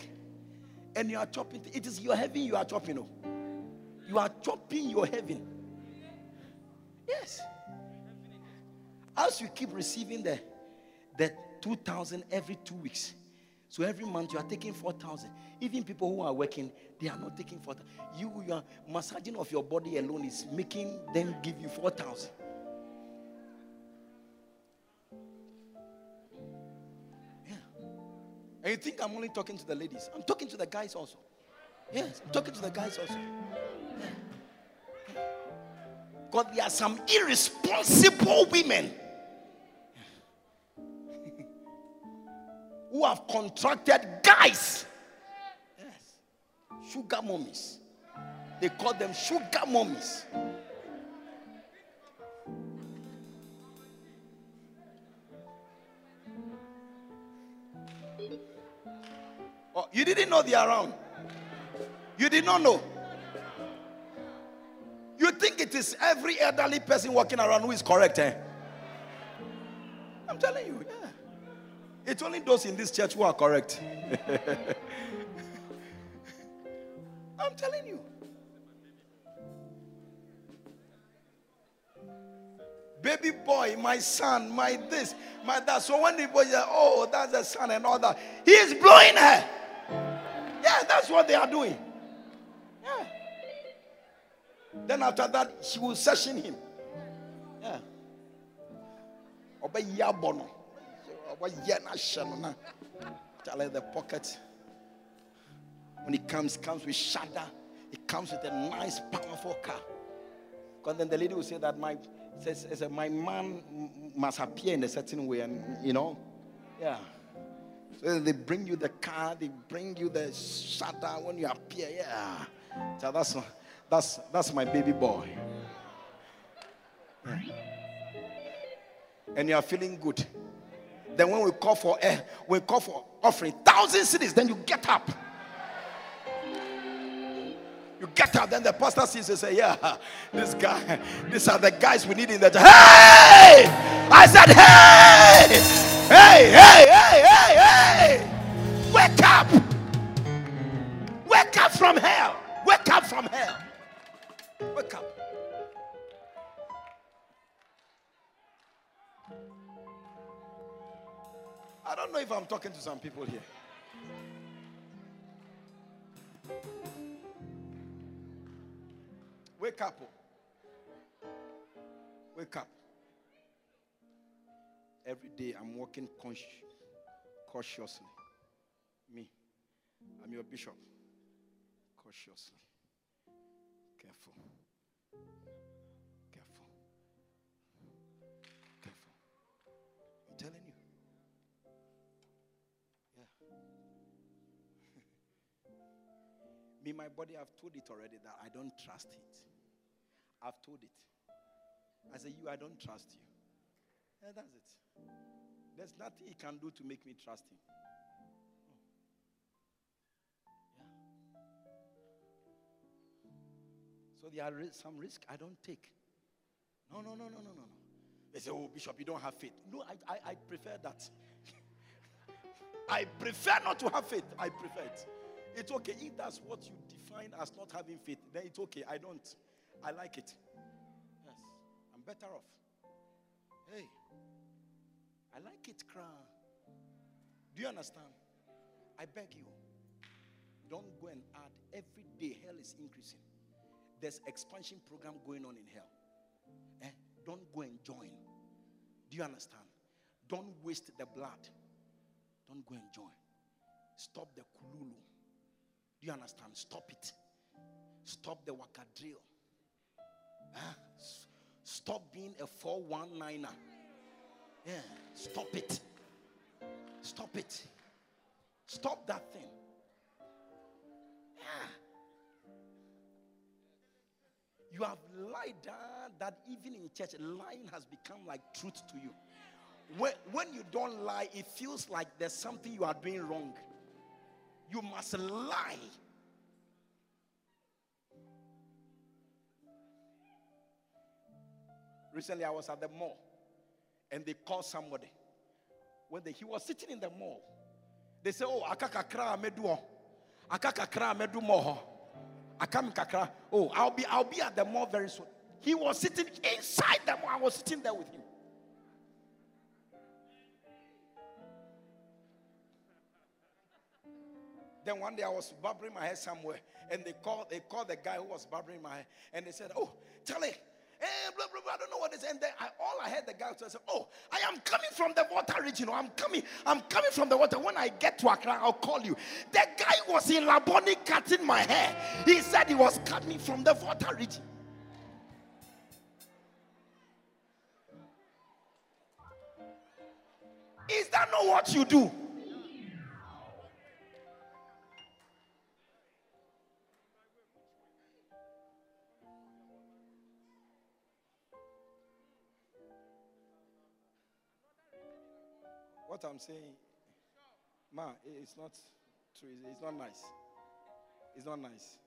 And you are chopping. It is your heaven you are chopping. Oh. You are chopping your heaven. Yes. As you keep receiving the, the 2,000 every two weeks. So every month you are taking 4,000. Even people who are working, they are not taking 4,000. You, your massaging of your body alone is making them give you 4,000. Yeah. And you think I'm only talking to the ladies? I'm talking to the guys also. Yes, I'm talking to the guys also. Because there are some irresponsible women who have contracted guys. Sugar mummies. They call them sugar mummies. Oh, you didn't know they are around. You did not know. You think it is every elderly person walking around who is correct, eh? I'm telling you, yeah. It's only those in this church who are correct. I'm telling you. Baby boy, my son, my this, my that. So when the boy say, oh, that's a son and all that, he is blowing her. Yeah, that's what they are doing. Yeah. Then after that, she will session him. Yeah. Obey Yabono. Tell her the pocket. When it comes, comes with shudder. It comes with a nice, powerful car. Because then the lady will say that my says, says my man must appear in a certain way, and you know, yeah. So they bring you the car, they bring you the shutter when you appear, yeah. So that's that's that's my baby boy. And you are feeling good. Then when we call for air, we call for offering thousand cedis, then you get up. You get up, then the pastor sees you say, Yeah, this guy, these are the guys we need in the church. Hey! I said, Hey! Hey, hey, hey, hey, hey! Wake up! Wake up from hell! Wake up from hell! Wake up. I don't know if I'm talking to some people here. Wake up. Oh. wake up. Every day I'm walking cautiously. Me, I'm your bishop. Cautiously. Careful. Careful. Me, my body, I've told it already that I don't trust it. I've told it. I say, You, I don't trust you. Yeah, that's it. There's nothing he can do to make me trust him. So there are some risk I don't take. No, no, no, no, no, no, no. They say, Oh, Bishop, you don't have faith. No, I, I, I prefer that. I prefer not to have faith. I prefer it. It's okay. If that's what you define as not having faith, then it's okay. I don't. I like it. Yes. I'm better off. Hey. I like it, cry. Do you understand? I beg you. Don't go and add. Every day hell is increasing. There's expansion program going on in hell. Eh? Don't go and join. Do you understand? Don't waste the blood. Don't go and join. Stop the kululu. Do you understand? Stop it. Stop the wakadrill. Ah, s- Stop being a 419er. Yeah, stop it. Stop it. Stop that thing. Yeah. You have lied down that even in church, lying has become like truth to you. When, when you don't lie, it feels like there's something you are doing wrong. You must lie. Recently, I was at the mall and they called somebody. When they, he was sitting in the mall, they said, Oh, akakakra meduo. Akakakra medu moho. Akam kakra. Oh, I'll be I'll be at the mall very soon. He was sitting inside the mall. I was sitting there with him. Then one day I was barbering my hair somewhere, and they called they called the guy who was barbering my hair, and they said, "Oh, Charlie, eh, blah blah blah. I don't know what it is." And then I, all I heard the guy say, "Oh, I am coming from the Volta region. I'm coming. I'm coming from the Volta. When I get to Accra, I'll call you." The guy was in Labone cutting my hair. He said he was cutting from the Volta region. Is that not what you do? What I'm saying, ma, it's not true. It's- not nice. It's not nice.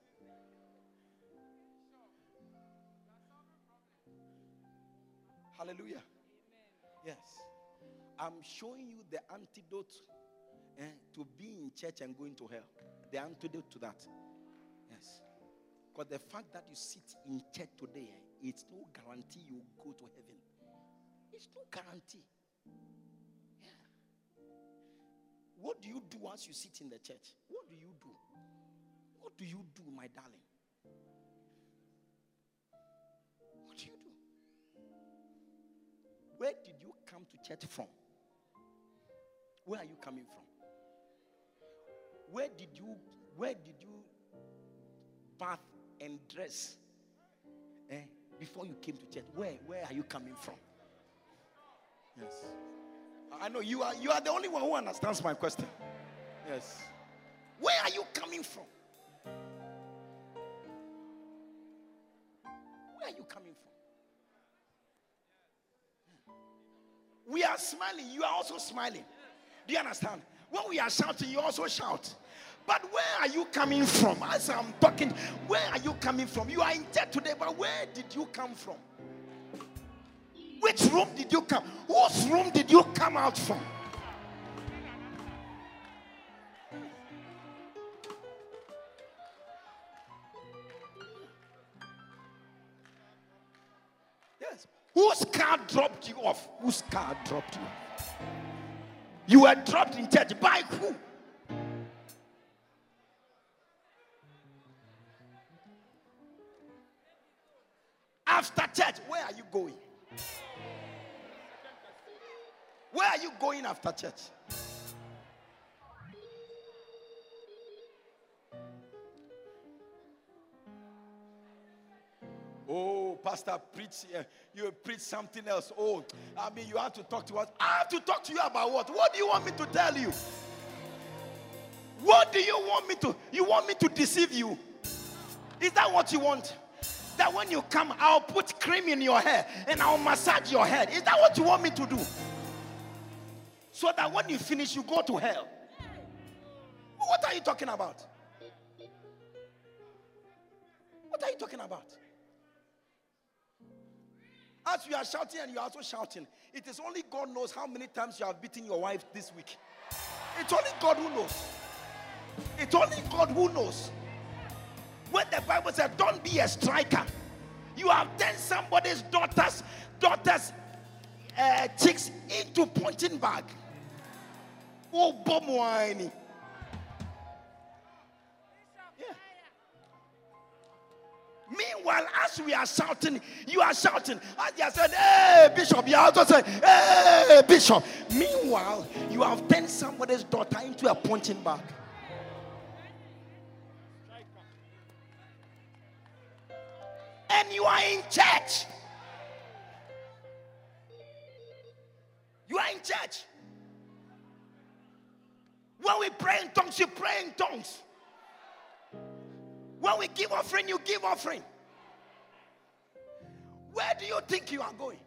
Hallelujah. Yes. I'm showing you the antidote eh, to being in church and going to hell. The antidote to that. Yes. Because the fact that you sit in church today, eh, it's no guarantee you go to heaven. It's no guarantee. What do you do once you sit in the church? What do you do? What do you do, my darling? What do you do? Where did you come to church from? Where are you coming from? Where did you where did you bath and dress eh, before you came to church? Where where are you coming from? Yes. I know you are you are the only one who understands my question. Yes. Where are you coming from? Where are you coming from? We are smiling, you are also smiling. Do you understand? When we are shouting, you also shout. But where are you coming from? As I'm talking, where are you coming from? You are in church today, but where did you come from? Which room did you come? Whose room did you come out from? Yes. Whose car dropped you off? Whose car dropped you? You were dropped in church by who? After church, where are you going? Are you going after church? Oh, Pastor, preach. Uh, you preach something else. Oh, I mean, you have to talk to us. I have to talk to you about what? What do you want me to tell you? What do you want me to? You want me to deceive you? Is that what you want? That when you come, I'll put cream in your hair and I'll massage your head. Is that what you want me to do? So that when you finish, you go to hell. What are you talking about? What are you talking about? As you are shouting and you are also shouting, it is only God knows how many times you have beaten your wife this week. It's only God who knows. It's only God who knows. When the Bible says, "Don't be a striker," you have turned somebody's daughter's daughter's uh, chicks into punching bag. Oh, bomb wine. Meanwhile, as we are shouting, you are shouting. As they are saying, Hey, Bishop, you are also saying, Hey, Bishop. Meanwhile, you have turned somebody's daughter into a punching bag. And you are in church. You are in church. When we pray in tongues, you pray in tongues. When we give offering, you give offering. Where do you think you are going?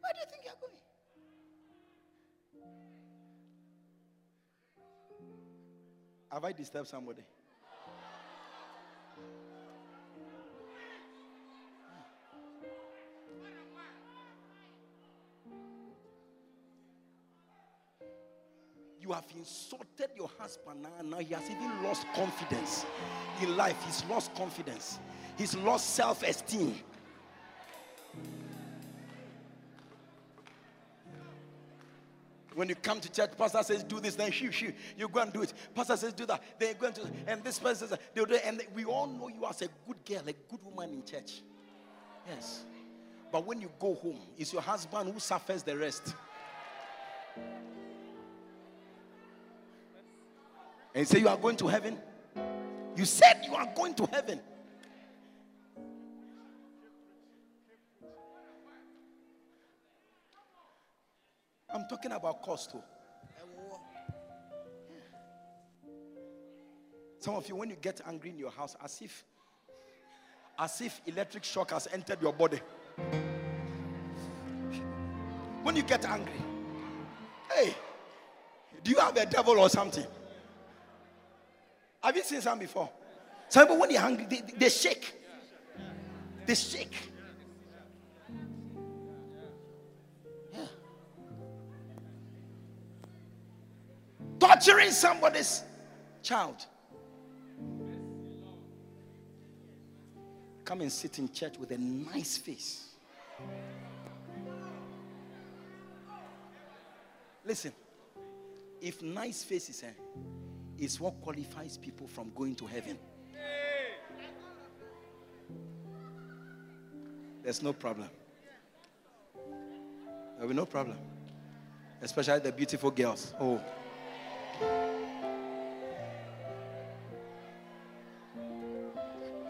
Where do you think you are going? Have I disturbed somebody? You have insulted your husband now, now he has even lost confidence in life. He's lost confidence, he's lost self esteem. When you come to church, pastor says do this, then shoo, shoo, you go and do it. Pastor says do that, then you go and do it. And this person says do it. And we all know you as a good girl, a good woman in church. Yes. But when you go home, it's your husband who suffers the rest. And say you are going to heaven. You said you are going to heaven. I'm talking about cost. Some of you, when you get angry in your house, as if as if electric shock has entered your body. When you get angry, hey, do you have a devil or something? Have you seen some before? Some people, when they're hungry, they, they shake. They shake. Yeah. Torturing somebody's child. Come and sit in church with a nice face. Listen, if nice face is, is what qualifies people from going to heaven, there's no problem. There will be no problem. Especially the beautiful girls. Oh.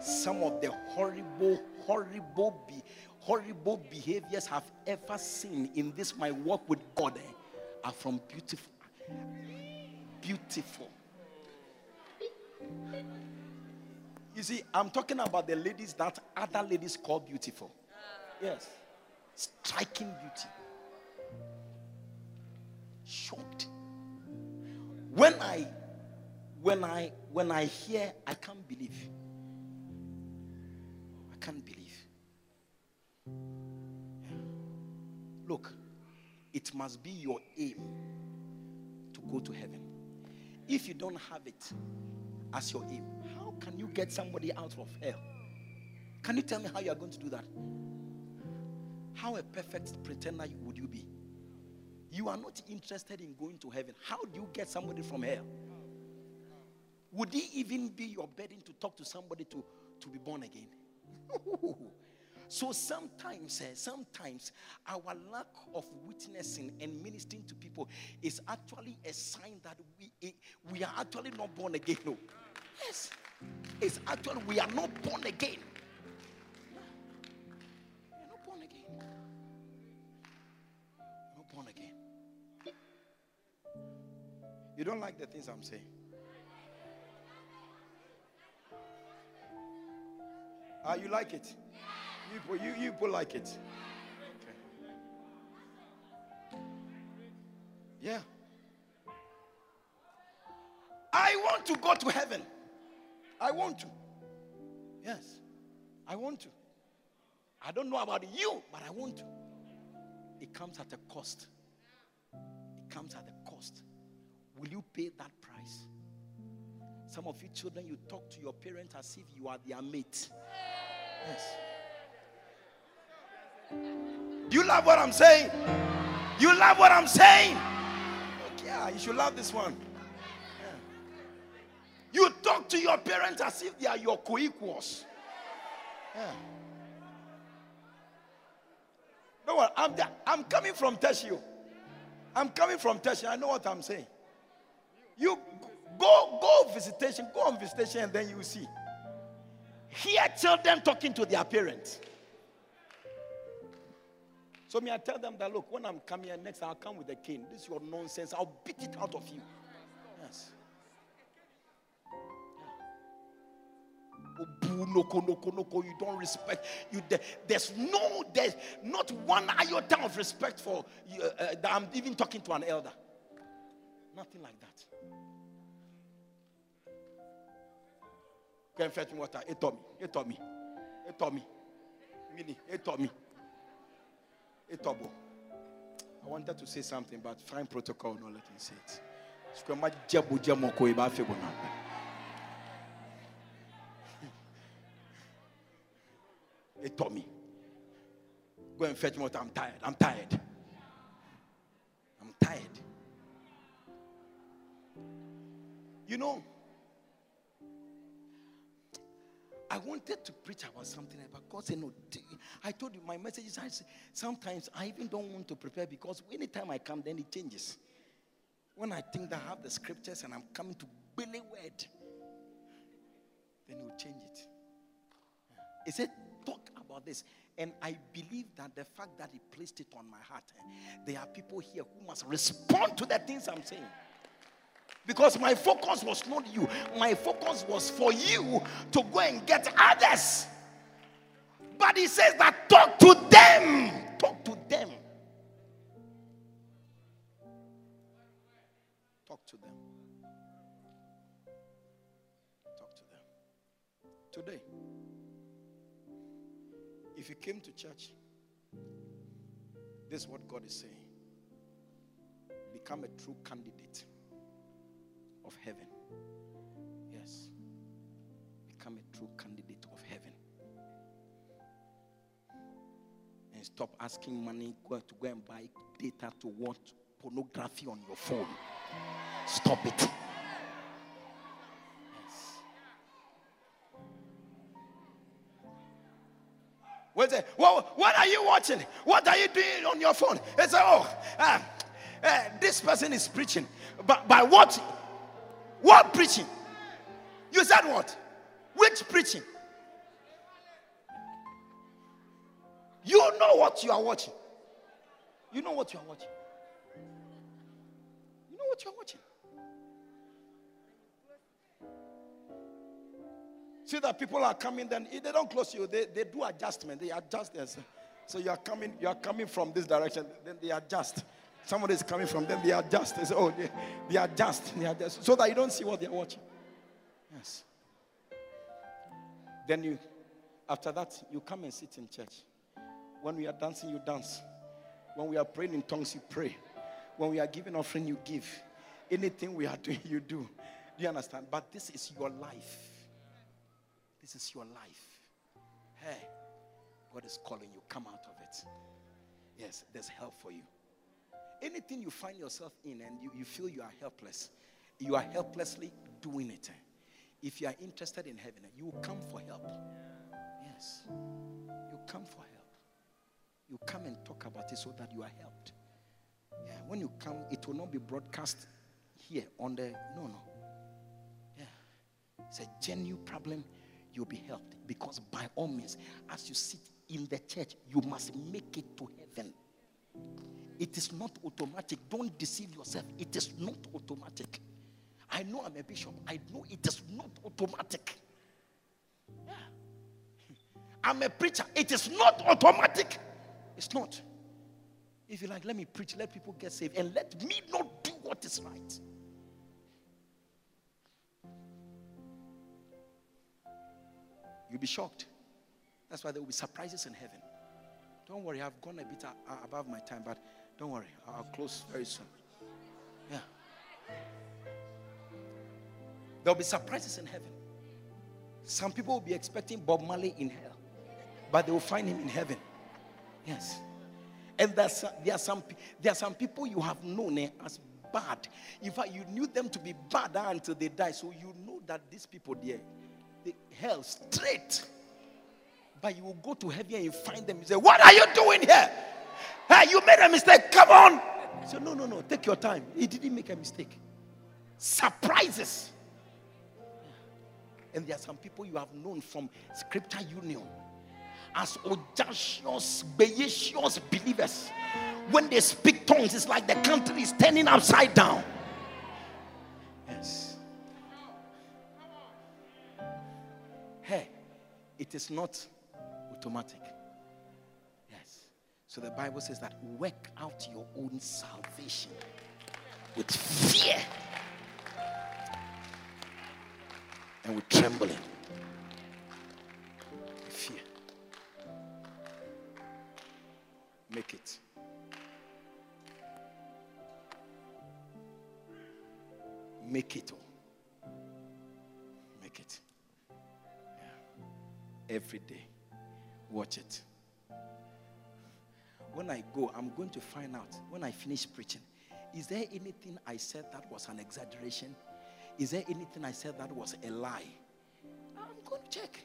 Some of the horrible, horrible, be, horrible behaviors I've ever seen in this my work with God eh, are from beautiful, beautiful. You see, I'm talking about the ladies that other ladies call beautiful. Yes, striking beauty. Shocked. When I, when I, when I hear, I can't believe. I can't believe. Look, it must be your aim to go to heaven. If you don't have it as your aim, how can you get somebody out of hell? Can you tell me how you are going to do that? How a perfect pretender would you be? You are not interested in going to heaven. How do you get somebody from hell? Would it even be your burden to talk to somebody to, to be born again? So sometimes, eh, sometimes our lack of witnessing and ministering to people is actually a sign that we eh, we are actually not born again. No, yes, it's actually we are not born again. We are not born again. Not born again. You don't like the things I'm saying. Ah, you like it? You you, you people like it. Okay. Yeah. I want to go to heaven. I want to. Yes. I want to. I don't know about you, but I want to. It comes at a cost. It comes at a cost. Will you pay that price? Some of you children, you talk to your parents as if you are their mate. Yes. You love what I'm saying? You love what I'm saying? Okay, yeah, you should love this one. Yeah. You talk to your parents as if they are your co equals. Yeah. I'm, I'm coming from Teshie. I'm coming from Teshie. I know what I'm saying. You go, go visitation, go on visitation, and then you see. Hear children talking to their parents. So me, I tell them that look, when I'm coming here next, I'll come with a cane. This is your nonsense. I'll beat it out of you. Yes. You don't respect. You there's no there's not one iota of respect for you, uh, that I'm even talking to an elder. Nothing like that. And fetch me water. It taught me. It taught me. It taught me. Mini. It taught me. It taught me. I wanted to say something, but fine protocol, no let me say it. It taught me. Go and fetch water. I'm tired. I'm tired. I'm tired. You know, I wanted to preach about something, but God said, No. I told you my messages. I say, sometimes I even don't want to prepare because anytime I come, then it changes. When I think that I have the scriptures and I'm coming to Billy word, then you change it. He said, Talk about this. And I believe that the fact that He placed it on my heart, eh, there are people here who must respond to the things I'm saying. Because my focus was not you, my focus was for you to go and get others. But he says that talk to them. Talk to them. Talk to them. Talk to them. Today, if you came to church, this is what God is saying. Become a true candidate of heaven. Yes. Become a true candidate of heaven. And stop asking money to go and buy data to watch pornography on your phone. Stop it. Yes. What's it? Well, what are you watching? What are you doing on your phone? It's oh, uh, uh, this person is preaching, but by what what preaching? You said what? Which preaching? You know what you are watching. You know what you are watching. You know what you are watching. See that people are coming, then they don't close you, they, they do adjustment. They adjust. So you are coming, you are coming from this direction, then they adjust. Somebody is coming from them, they adjust. They say, oh, they, they just. They adjust. So that you don't see what they're watching. Yes. Then you, after that, you come and sit in church. When we are dancing, you dance. When we are praying in tongues, you pray. When we are giving offering, you give. Anything we are doing, you do. Do you understand? But this is your life. This is your life. Hey, God is calling you. Come out of it. Yes, there's help for you. Anything you find yourself in and you, you feel you are helpless, you are helplessly doing it. If you are interested in heaven, you will come for help. Yes. You come for help. You come and talk about it so that you are helped. Yeah, when you come, it will not be broadcast here on the no no. Yeah. It's a genuine problem, you'll be helped. Because by all means, as you sit in the church, you must make it to heaven. It is not automatic. Don't deceive yourself. It is not automatic. I know I'm a bishop. I know it is not automatic. Yeah. I'm a preacher. It is not automatic. It's not. If you like, let me preach, let people get saved, and let me not do what is right. You'll be shocked. That's why there will be surprises in heaven. Don't worry, I've gone a bit above my time, but don't worry, I'll close very soon. Yeah. There'll be surprises in heaven. Some people will be expecting Bob Marley in hell, but they will find him in heaven. Yes. And there, are some, there are some people you have known eh, as bad. In fact, you knew them to be bad until they die. So you know that these people there, they hell straight. But you will go to heaven and find them. You say, What are you doing here? Hey, you made a mistake. Come on. So no, no, no. Take your time. He didn't make a mistake. Surprises. And there are some people you have known from Scripture Union as audacious, beacious believers. When they speak tongues, it's like the country is turning upside down. Yes. Hey, it is not automatic. So the Bible says that work out your own salvation with fear and with trembling. Fear. Make it. Make it. Oh. Make it. Yeah. Every day. Watch it. When I go, I'm going to find out when I finish preaching. Is there anything I said that was an exaggeration? Is there anything I said that was a lie? I'm going to check.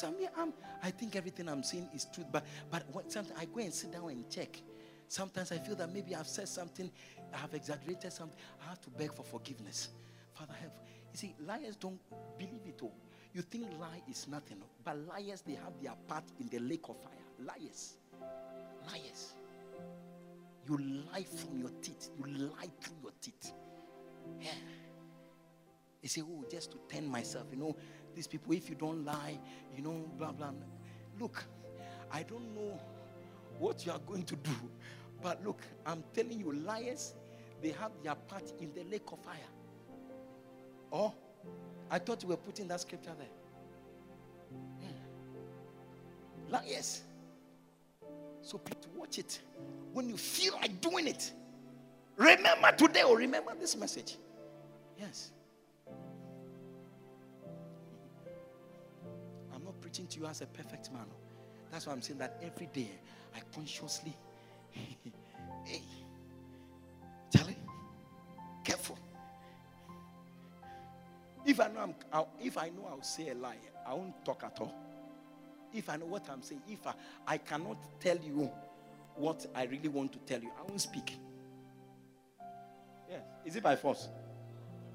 I mean, I'm, I think everything I'm saying is truth, but but when sometimes I go and sit down and check. Sometimes I feel that maybe I've said something, I have exaggerated something. I have to beg for forgiveness. Father, help. You see, liars don't believe it all. You think lie is nothing, oh, but liars they have their part in the lake of fire. Liars, liars. You lie from your teeth. You lie through your teeth. Yeah. They say, oh, just to tend myself. You know, these people, if you don't lie, you know, blah, blah. Look, I don't know what you are going to do. But look, I'm telling you, liars, they have their part in the lake of fire. Oh, I thought you were putting that scripture there. Hmm. Liars. So please watch it. When you feel like doing it, remember today or remember this message. Yes. I'm not preaching to you as a perfect man. Oh. That's why I'm saying that every day I consciously, hey, Charlie, careful. If I know I'm, I'll, if I know I'll say a lie, I won't talk at all. If I know what I'm saying, if I, I cannot tell you what I really want to tell you, I won't speak. Yes. Is it by force?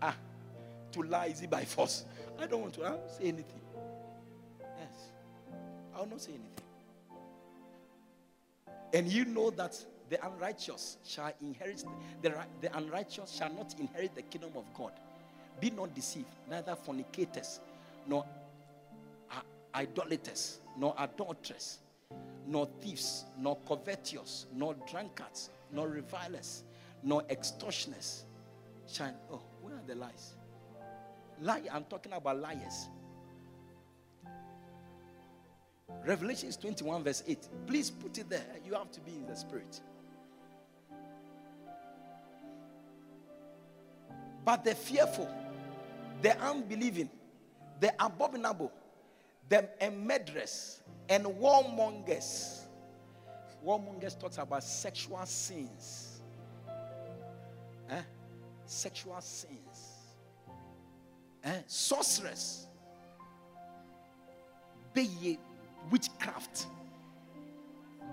Ah, to lie is it by force? I don't want to. I won't say anything. Yes. I will not say anything. And you know that the unrighteous shall inherit, the, the unrighteous shall not inherit the kingdom of God. Be not deceived, neither fornicators, nor idolaters, nor adulterers, nor thieves, nor covetous, nor drunkards, nor revilers, nor extortioners shall. Oh, where are the lies? Lie, I'm talking about liars. Revelations 21, verse 8. Please put it there. You have to be in the spirit. But the fearful, the unbelieving, the abominable, them and murderers and whoremongers. Whoremongers talks about sexual sins. Eh? Sexual sins. Eh? Sorceress. Beye, eh, witchcraft.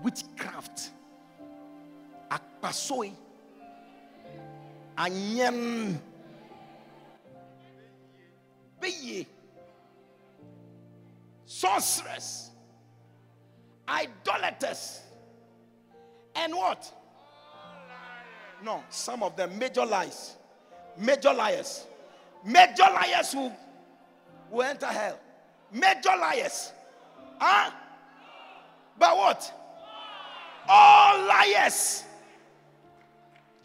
Witchcraft. Akpasoi. Anyem. Beye. Sorceress. Idolaters. And what? No, some of them major lies. Major liars. Major liars who will enter hell. Major liars. Huh? But what? All liars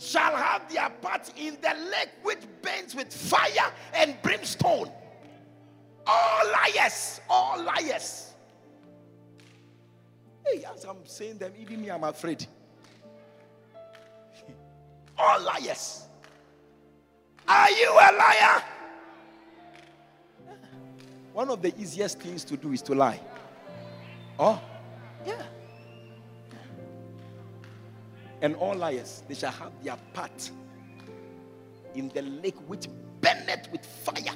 shall have their part in the lake which burns with fire and brimstone. All liars, all liars. Hey, as I'm saying them, even me, I'm afraid. All liars. Are you a liar? One of the easiest things to do is to lie. Oh, yeah. And all liars, they shall have their part in the lake which burneth with fire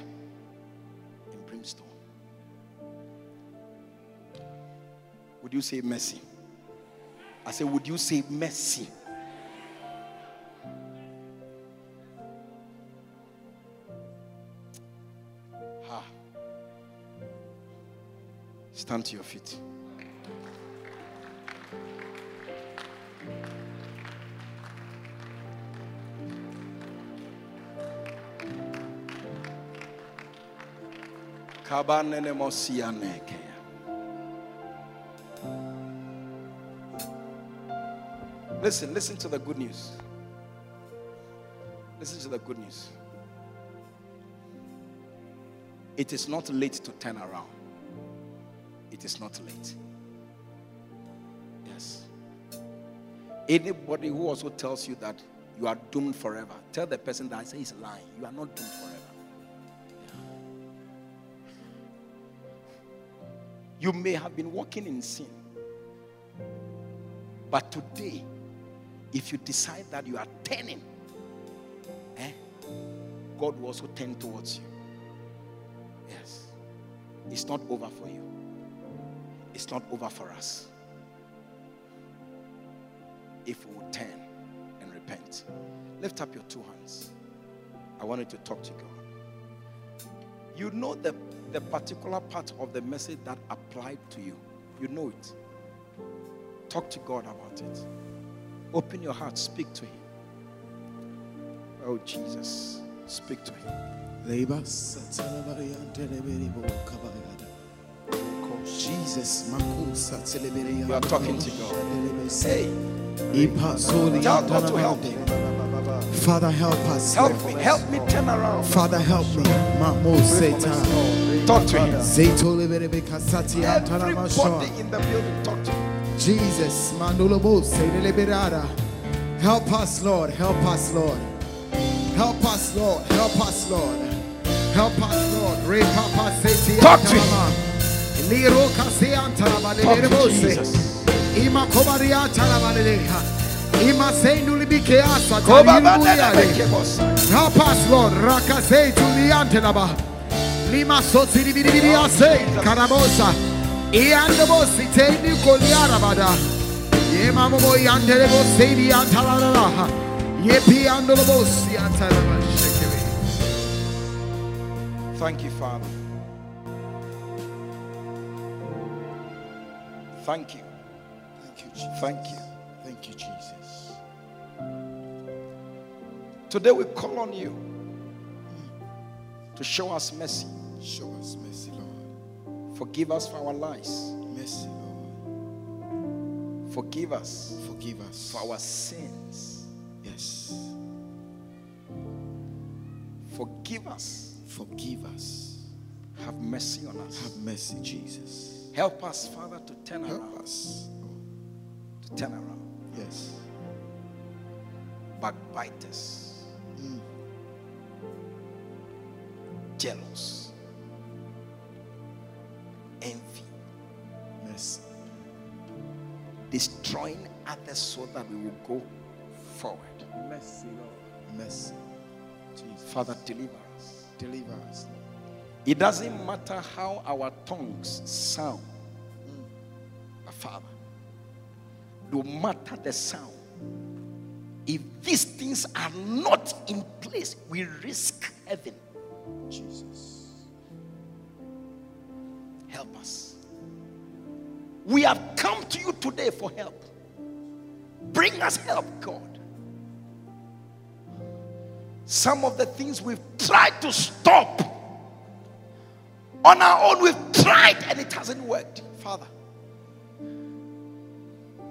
Would you say mercy? I say, would you say mercy? Ha. Stand to your feet. Kabanene mosianeke. Listen, listen to the good news. Listen to the good news. It is not late to turn around. It is not late. Yes. Anybody who also tells you that you are doomed forever, tell the person that I say is lying. You are not doomed forever. You may have been walking in sin. But today, if you decide that you are turning, eh, God will also turn towards you. Yes. It's not over for you. It's not over for us. If we will turn and repent. Lift up your two hands. I wanted to talk to God. You know the, the particular part of the message that applied to you. You know it. Talk to God about it. Open your heart, speak to Him. Oh, Jesus, speak to Him. Jesus, You are talking to God. Tell tell God to help you. Father, help us. Help me, help me turn around. Father, help me. Mamo Satan. Talk to Him. Zeto lebelebe kasati Everybody in the building, talk to Him. Jesus. Help us, Lord. Help us, Lord. Help us, Lord. Help us, Lord. Help us, Lord. Re Papa Seti Talk to him. Antalama. Liro Kasi Antalama. Talk to. Jesus. Ima Kobaria Antalama. Lereha. Ima Sendulibike Asa. Koba Talilubuliade. banana make boss. Help us, Lord. Rakase tuliantelaba. Lima sotiri ase karabosa. Iandabosi tendi koliarabada. Yema momo yandelebo seidi antalalala. Yepi andolobosi antalaba shekere. Thank you, Father. Thank you. Thank you, Jesus. Thank you. Thank you, Jesus. Today we call on you mm. to show us mercy. Show us mercy, Lord. Forgive us for our lies. Mercy, Lord. Forgive us Forgive us. for our sins. Yes. Forgive us. Forgive us. Have mercy on us. Have mercy, Jesus. Help us, Father, to turn Help around. us. To turn around. Yes. Backbiters. Mm. Jealous. Envy. Mercy. Destroying others so that we will go forward. Mercy, Lord. Mercy. Jesus. Father, deliver us. Deliver us. It doesn't matter how our tongues sound, but Father, no matter the sound, If these things are not in place, we risk heaven. Jesus. Help us. We have come to you today for help. Bring us help, God. Some of the things we've tried to stop on our own, we've tried and it hasn't worked. Father,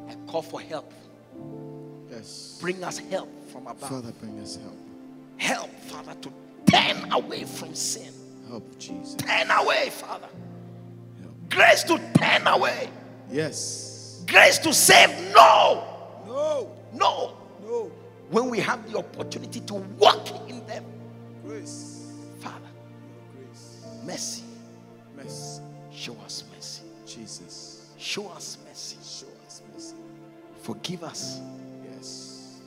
I call for help. Yes. Bring us help from above. Father, bring us help. Help, Father, to turn away from sin. Help, Jesus. Turn away, Father. Grace to turn away. Yes. Grace to save. no. No. No. No. When we have the opportunity to walk in them. Grace. Father, Grace. mercy. Mercy. Show us mercy. Jesus. Show us mercy. Show us mercy. Forgive us Yes.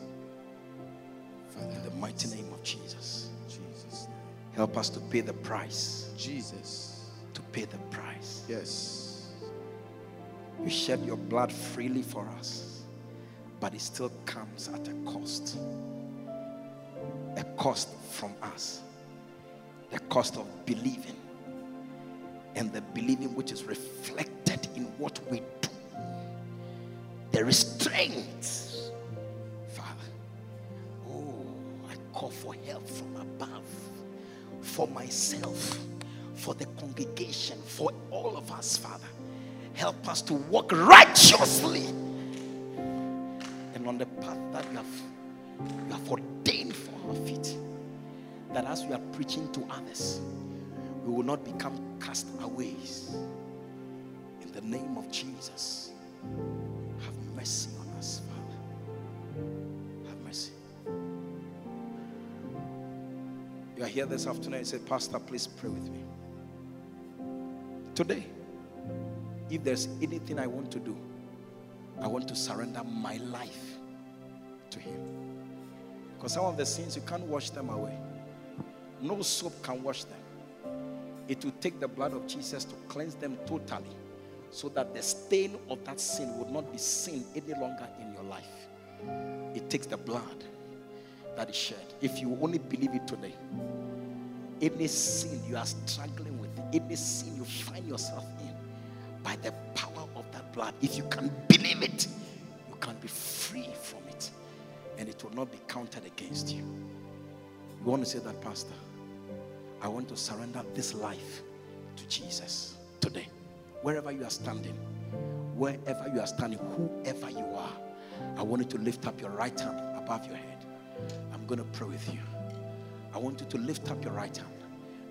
Father, in the mighty name of Jesus. Jesus. Help us to pay the price. Jesus. To pay the price. Yes. You shed your blood freely for us, but it still comes at a cost. A cost from us. The cost of believing. And the believing which is reflected in what we do. The restraint. Father, oh, I call for help from above. For myself, for the congregation, for all of us, Father. Help us to walk righteously and on the path that you have, you have ordained for our feet. That as we are preaching to others, we will not become castaways. In the name of Jesus, have mercy on us, Father. Have mercy. You are here this afternoon and say, Pastor, please pray with me. Today, if there's anything I want to do, I want to surrender my life to Him. Because some of the sins, you can't wash them away. No soap can wash them. It will take the blood of Jesus to cleanse them totally so that the stain of that sin would not be seen any longer in your life. It takes the blood that is shed. If you only believe it today, any sin you are struggling any sin you find yourself in, by the power of that blood, if you can believe it, you can be free from it and it will not be counted against you. You want to say that, Pastor? I want to surrender this life to Jesus today. Wherever you are standing, wherever you are standing, whoever you are, I want you to lift up your right hand above your head. I'm going to pray with you. I want you to lift up your right hand.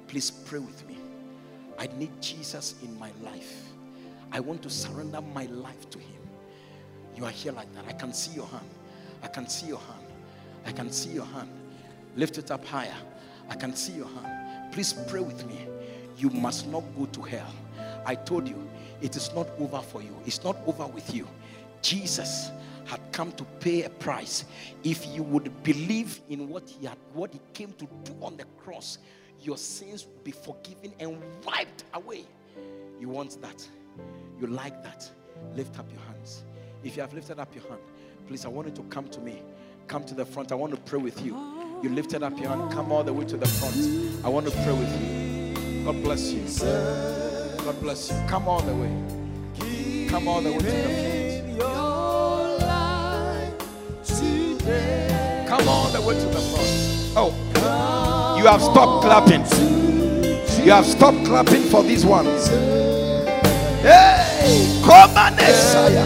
Please pray with me. I need Jesus in my life. I want to surrender my life to Him. You are here like that. I can see your hand. I can see your hand. I can see your hand. Lift it up higher. I can see your hand. Please pray with me. You must not go to hell. I told you, it is not over for you. It's not over with you. Jesus had come to pay a price. If you would believe in what he had, what he came to do on the cross, your sins be forgiven and wiped away. You want that? You like that? Lift up your hands. If you have lifted up your hand, please, I want you to come to me. Come to the front. I want to pray with you. You lifted up your hand. Come all the way to the front. I want to pray with you. God bless you. God bless you. Come all the way. Come all the way to the front. Come all the way to the front. Oh, you have stopped clapping. You have stopped clapping for these ones. Hey, come on, Messiah.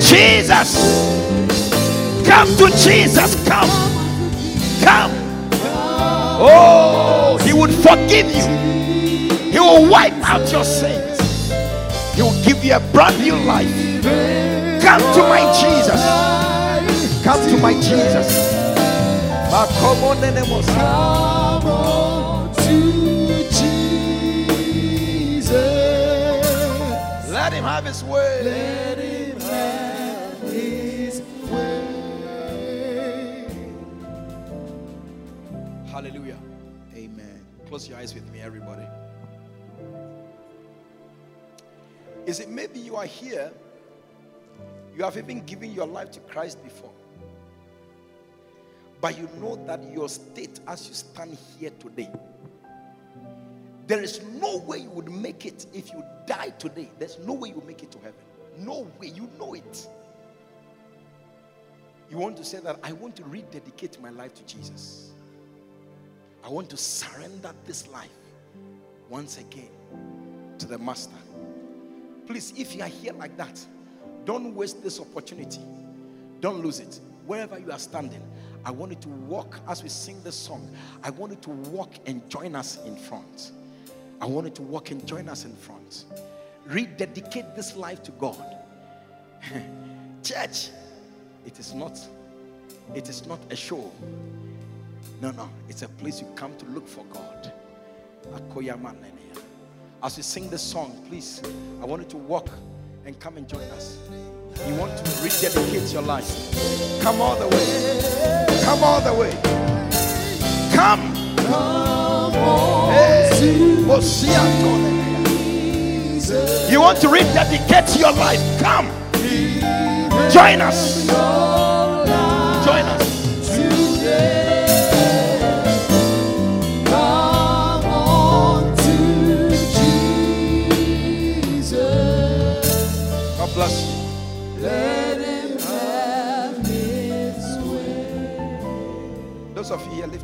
Jesus, come to Jesus. Come, come. Oh, He would forgive you. He will wipe out your sins. He will give you a brand new life. Come to my Jesus. Come to my Jesus. Let him have his way. Let him have his way. Hallelujah. Amen. Close your eyes with me, everybody. Is it maybe you are here? You have even given your life to Christ before. But you know that your state as you stand here today, there is no way you would make it if you die today. There's no way you make it to heaven. No way. You know it. You want to say that I want to rededicate my life to Jesus. I want to surrender this life once again to the Master. Please, if you are here like that, don't waste this opportunity. Don't lose it. Wherever you are standing, I want you to walk as we sing this song. I want you to walk and join us in front. I want you to walk and join us in front. Rededicate this life to God. Church, it is not it is not a show. No, no, it's a place you come to look for God. As we sing this song, please, I want you to walk and come and join us. You want to rededicate your life. Come all the way. Come all the way. Come. Hey. You want to rededicate your life. Come. Join us.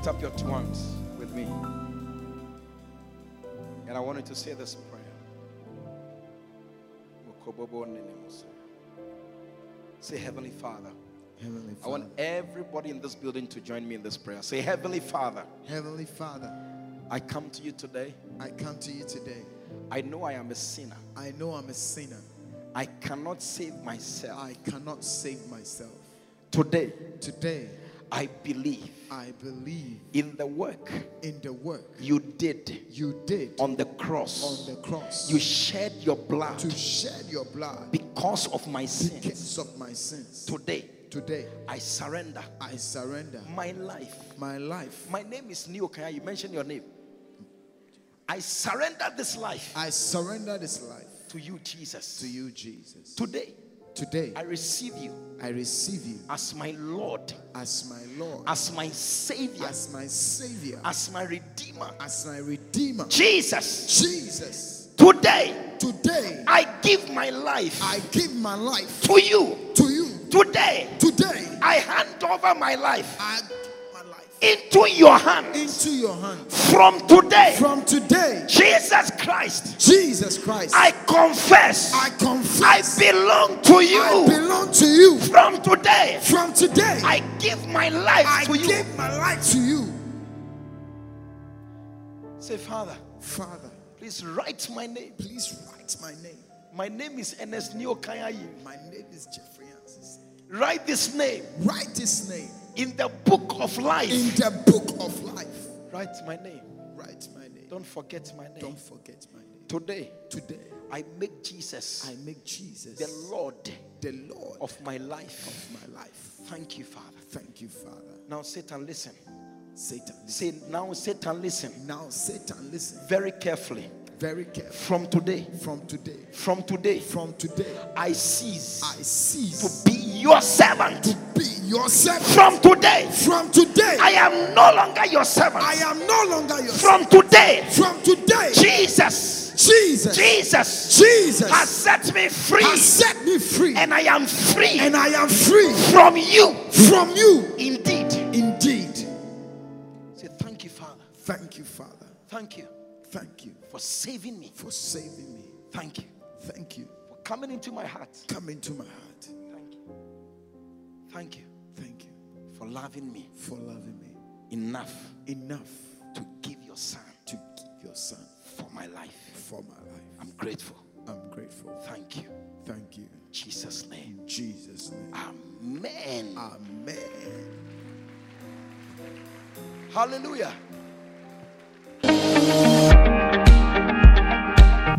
Lift up your two hands with me. And I want you to say this prayer. Say, Heavenly Father. Heavenly Father. I want everybody in this building to join me in this prayer. Say, Heavenly Father, Heavenly Father, I come to you today. I come to you today. I know I am a sinner. I know I'm a sinner. I cannot save myself. I cannot save myself. Today, Today, I believe I believe in the work in the work you did you did on the cross. on the cross You shed your blood to shed your blood because of my sins. because of my sins. Today, Today, I surrender I surrender my life. my life. My name is Neo. You mentioned your name. I surrender this life I surrender this life to you, Jesus. to you, Jesus. Today, Today, I receive you I receive you as my Lord, as my Lord, as my Savior, as my Savior, as my Redeemer. as my Redeemer. Jesus, Jesus, today today I give my life I give my life to you. to you. Today Today, I hand over my life I give my life into your hands. into your hands. From today, From today, Jesus Christ, Jesus Christ, I confess I confess. I belong to you. I belong to you. From today, From today, I give my life I to you. I give my life to you. Say, Father, Father, please write my name. please write my name. My name is Ernest neokayaye My name is Jeffrey Ansis. Write this name Write this name in the book of life. in the book of life. Write my name. Write my name. Don't forget my name. Don't forget my name. Today, Today, I make Jesus I make Jesus the Lord the Lord of my life. of my life. Thank you, Father. Thank you, Father. Now, Satan, listen. Satan, listen. Say, now, Satan, listen Now, Satan, listen very carefully. very carefully. From today, From today, from today, from today, I cease I cease to be your servant. to be your servant. From today, From today, I am no longer your servant. I am no longer your servant. From today, From today, Jesus, Jesus, Jesus Jesus has set me free, has set me free, and I am free and I am free from you. from you. Indeed. Indeed. Say thank you, Father. Thank you, Father. Thank you Thank you for saving me. for saving me. Thank you Thank you. for coming into my heart. Come into my heart. Thank you. Thank you for loving me for loving me enough enough to give your son to give your son for my life. for my life. I'm grateful. I'm grateful. Thank you. Thank you. In Jesus' name. In Jesus' name. Amen. Amen. Hallelujah.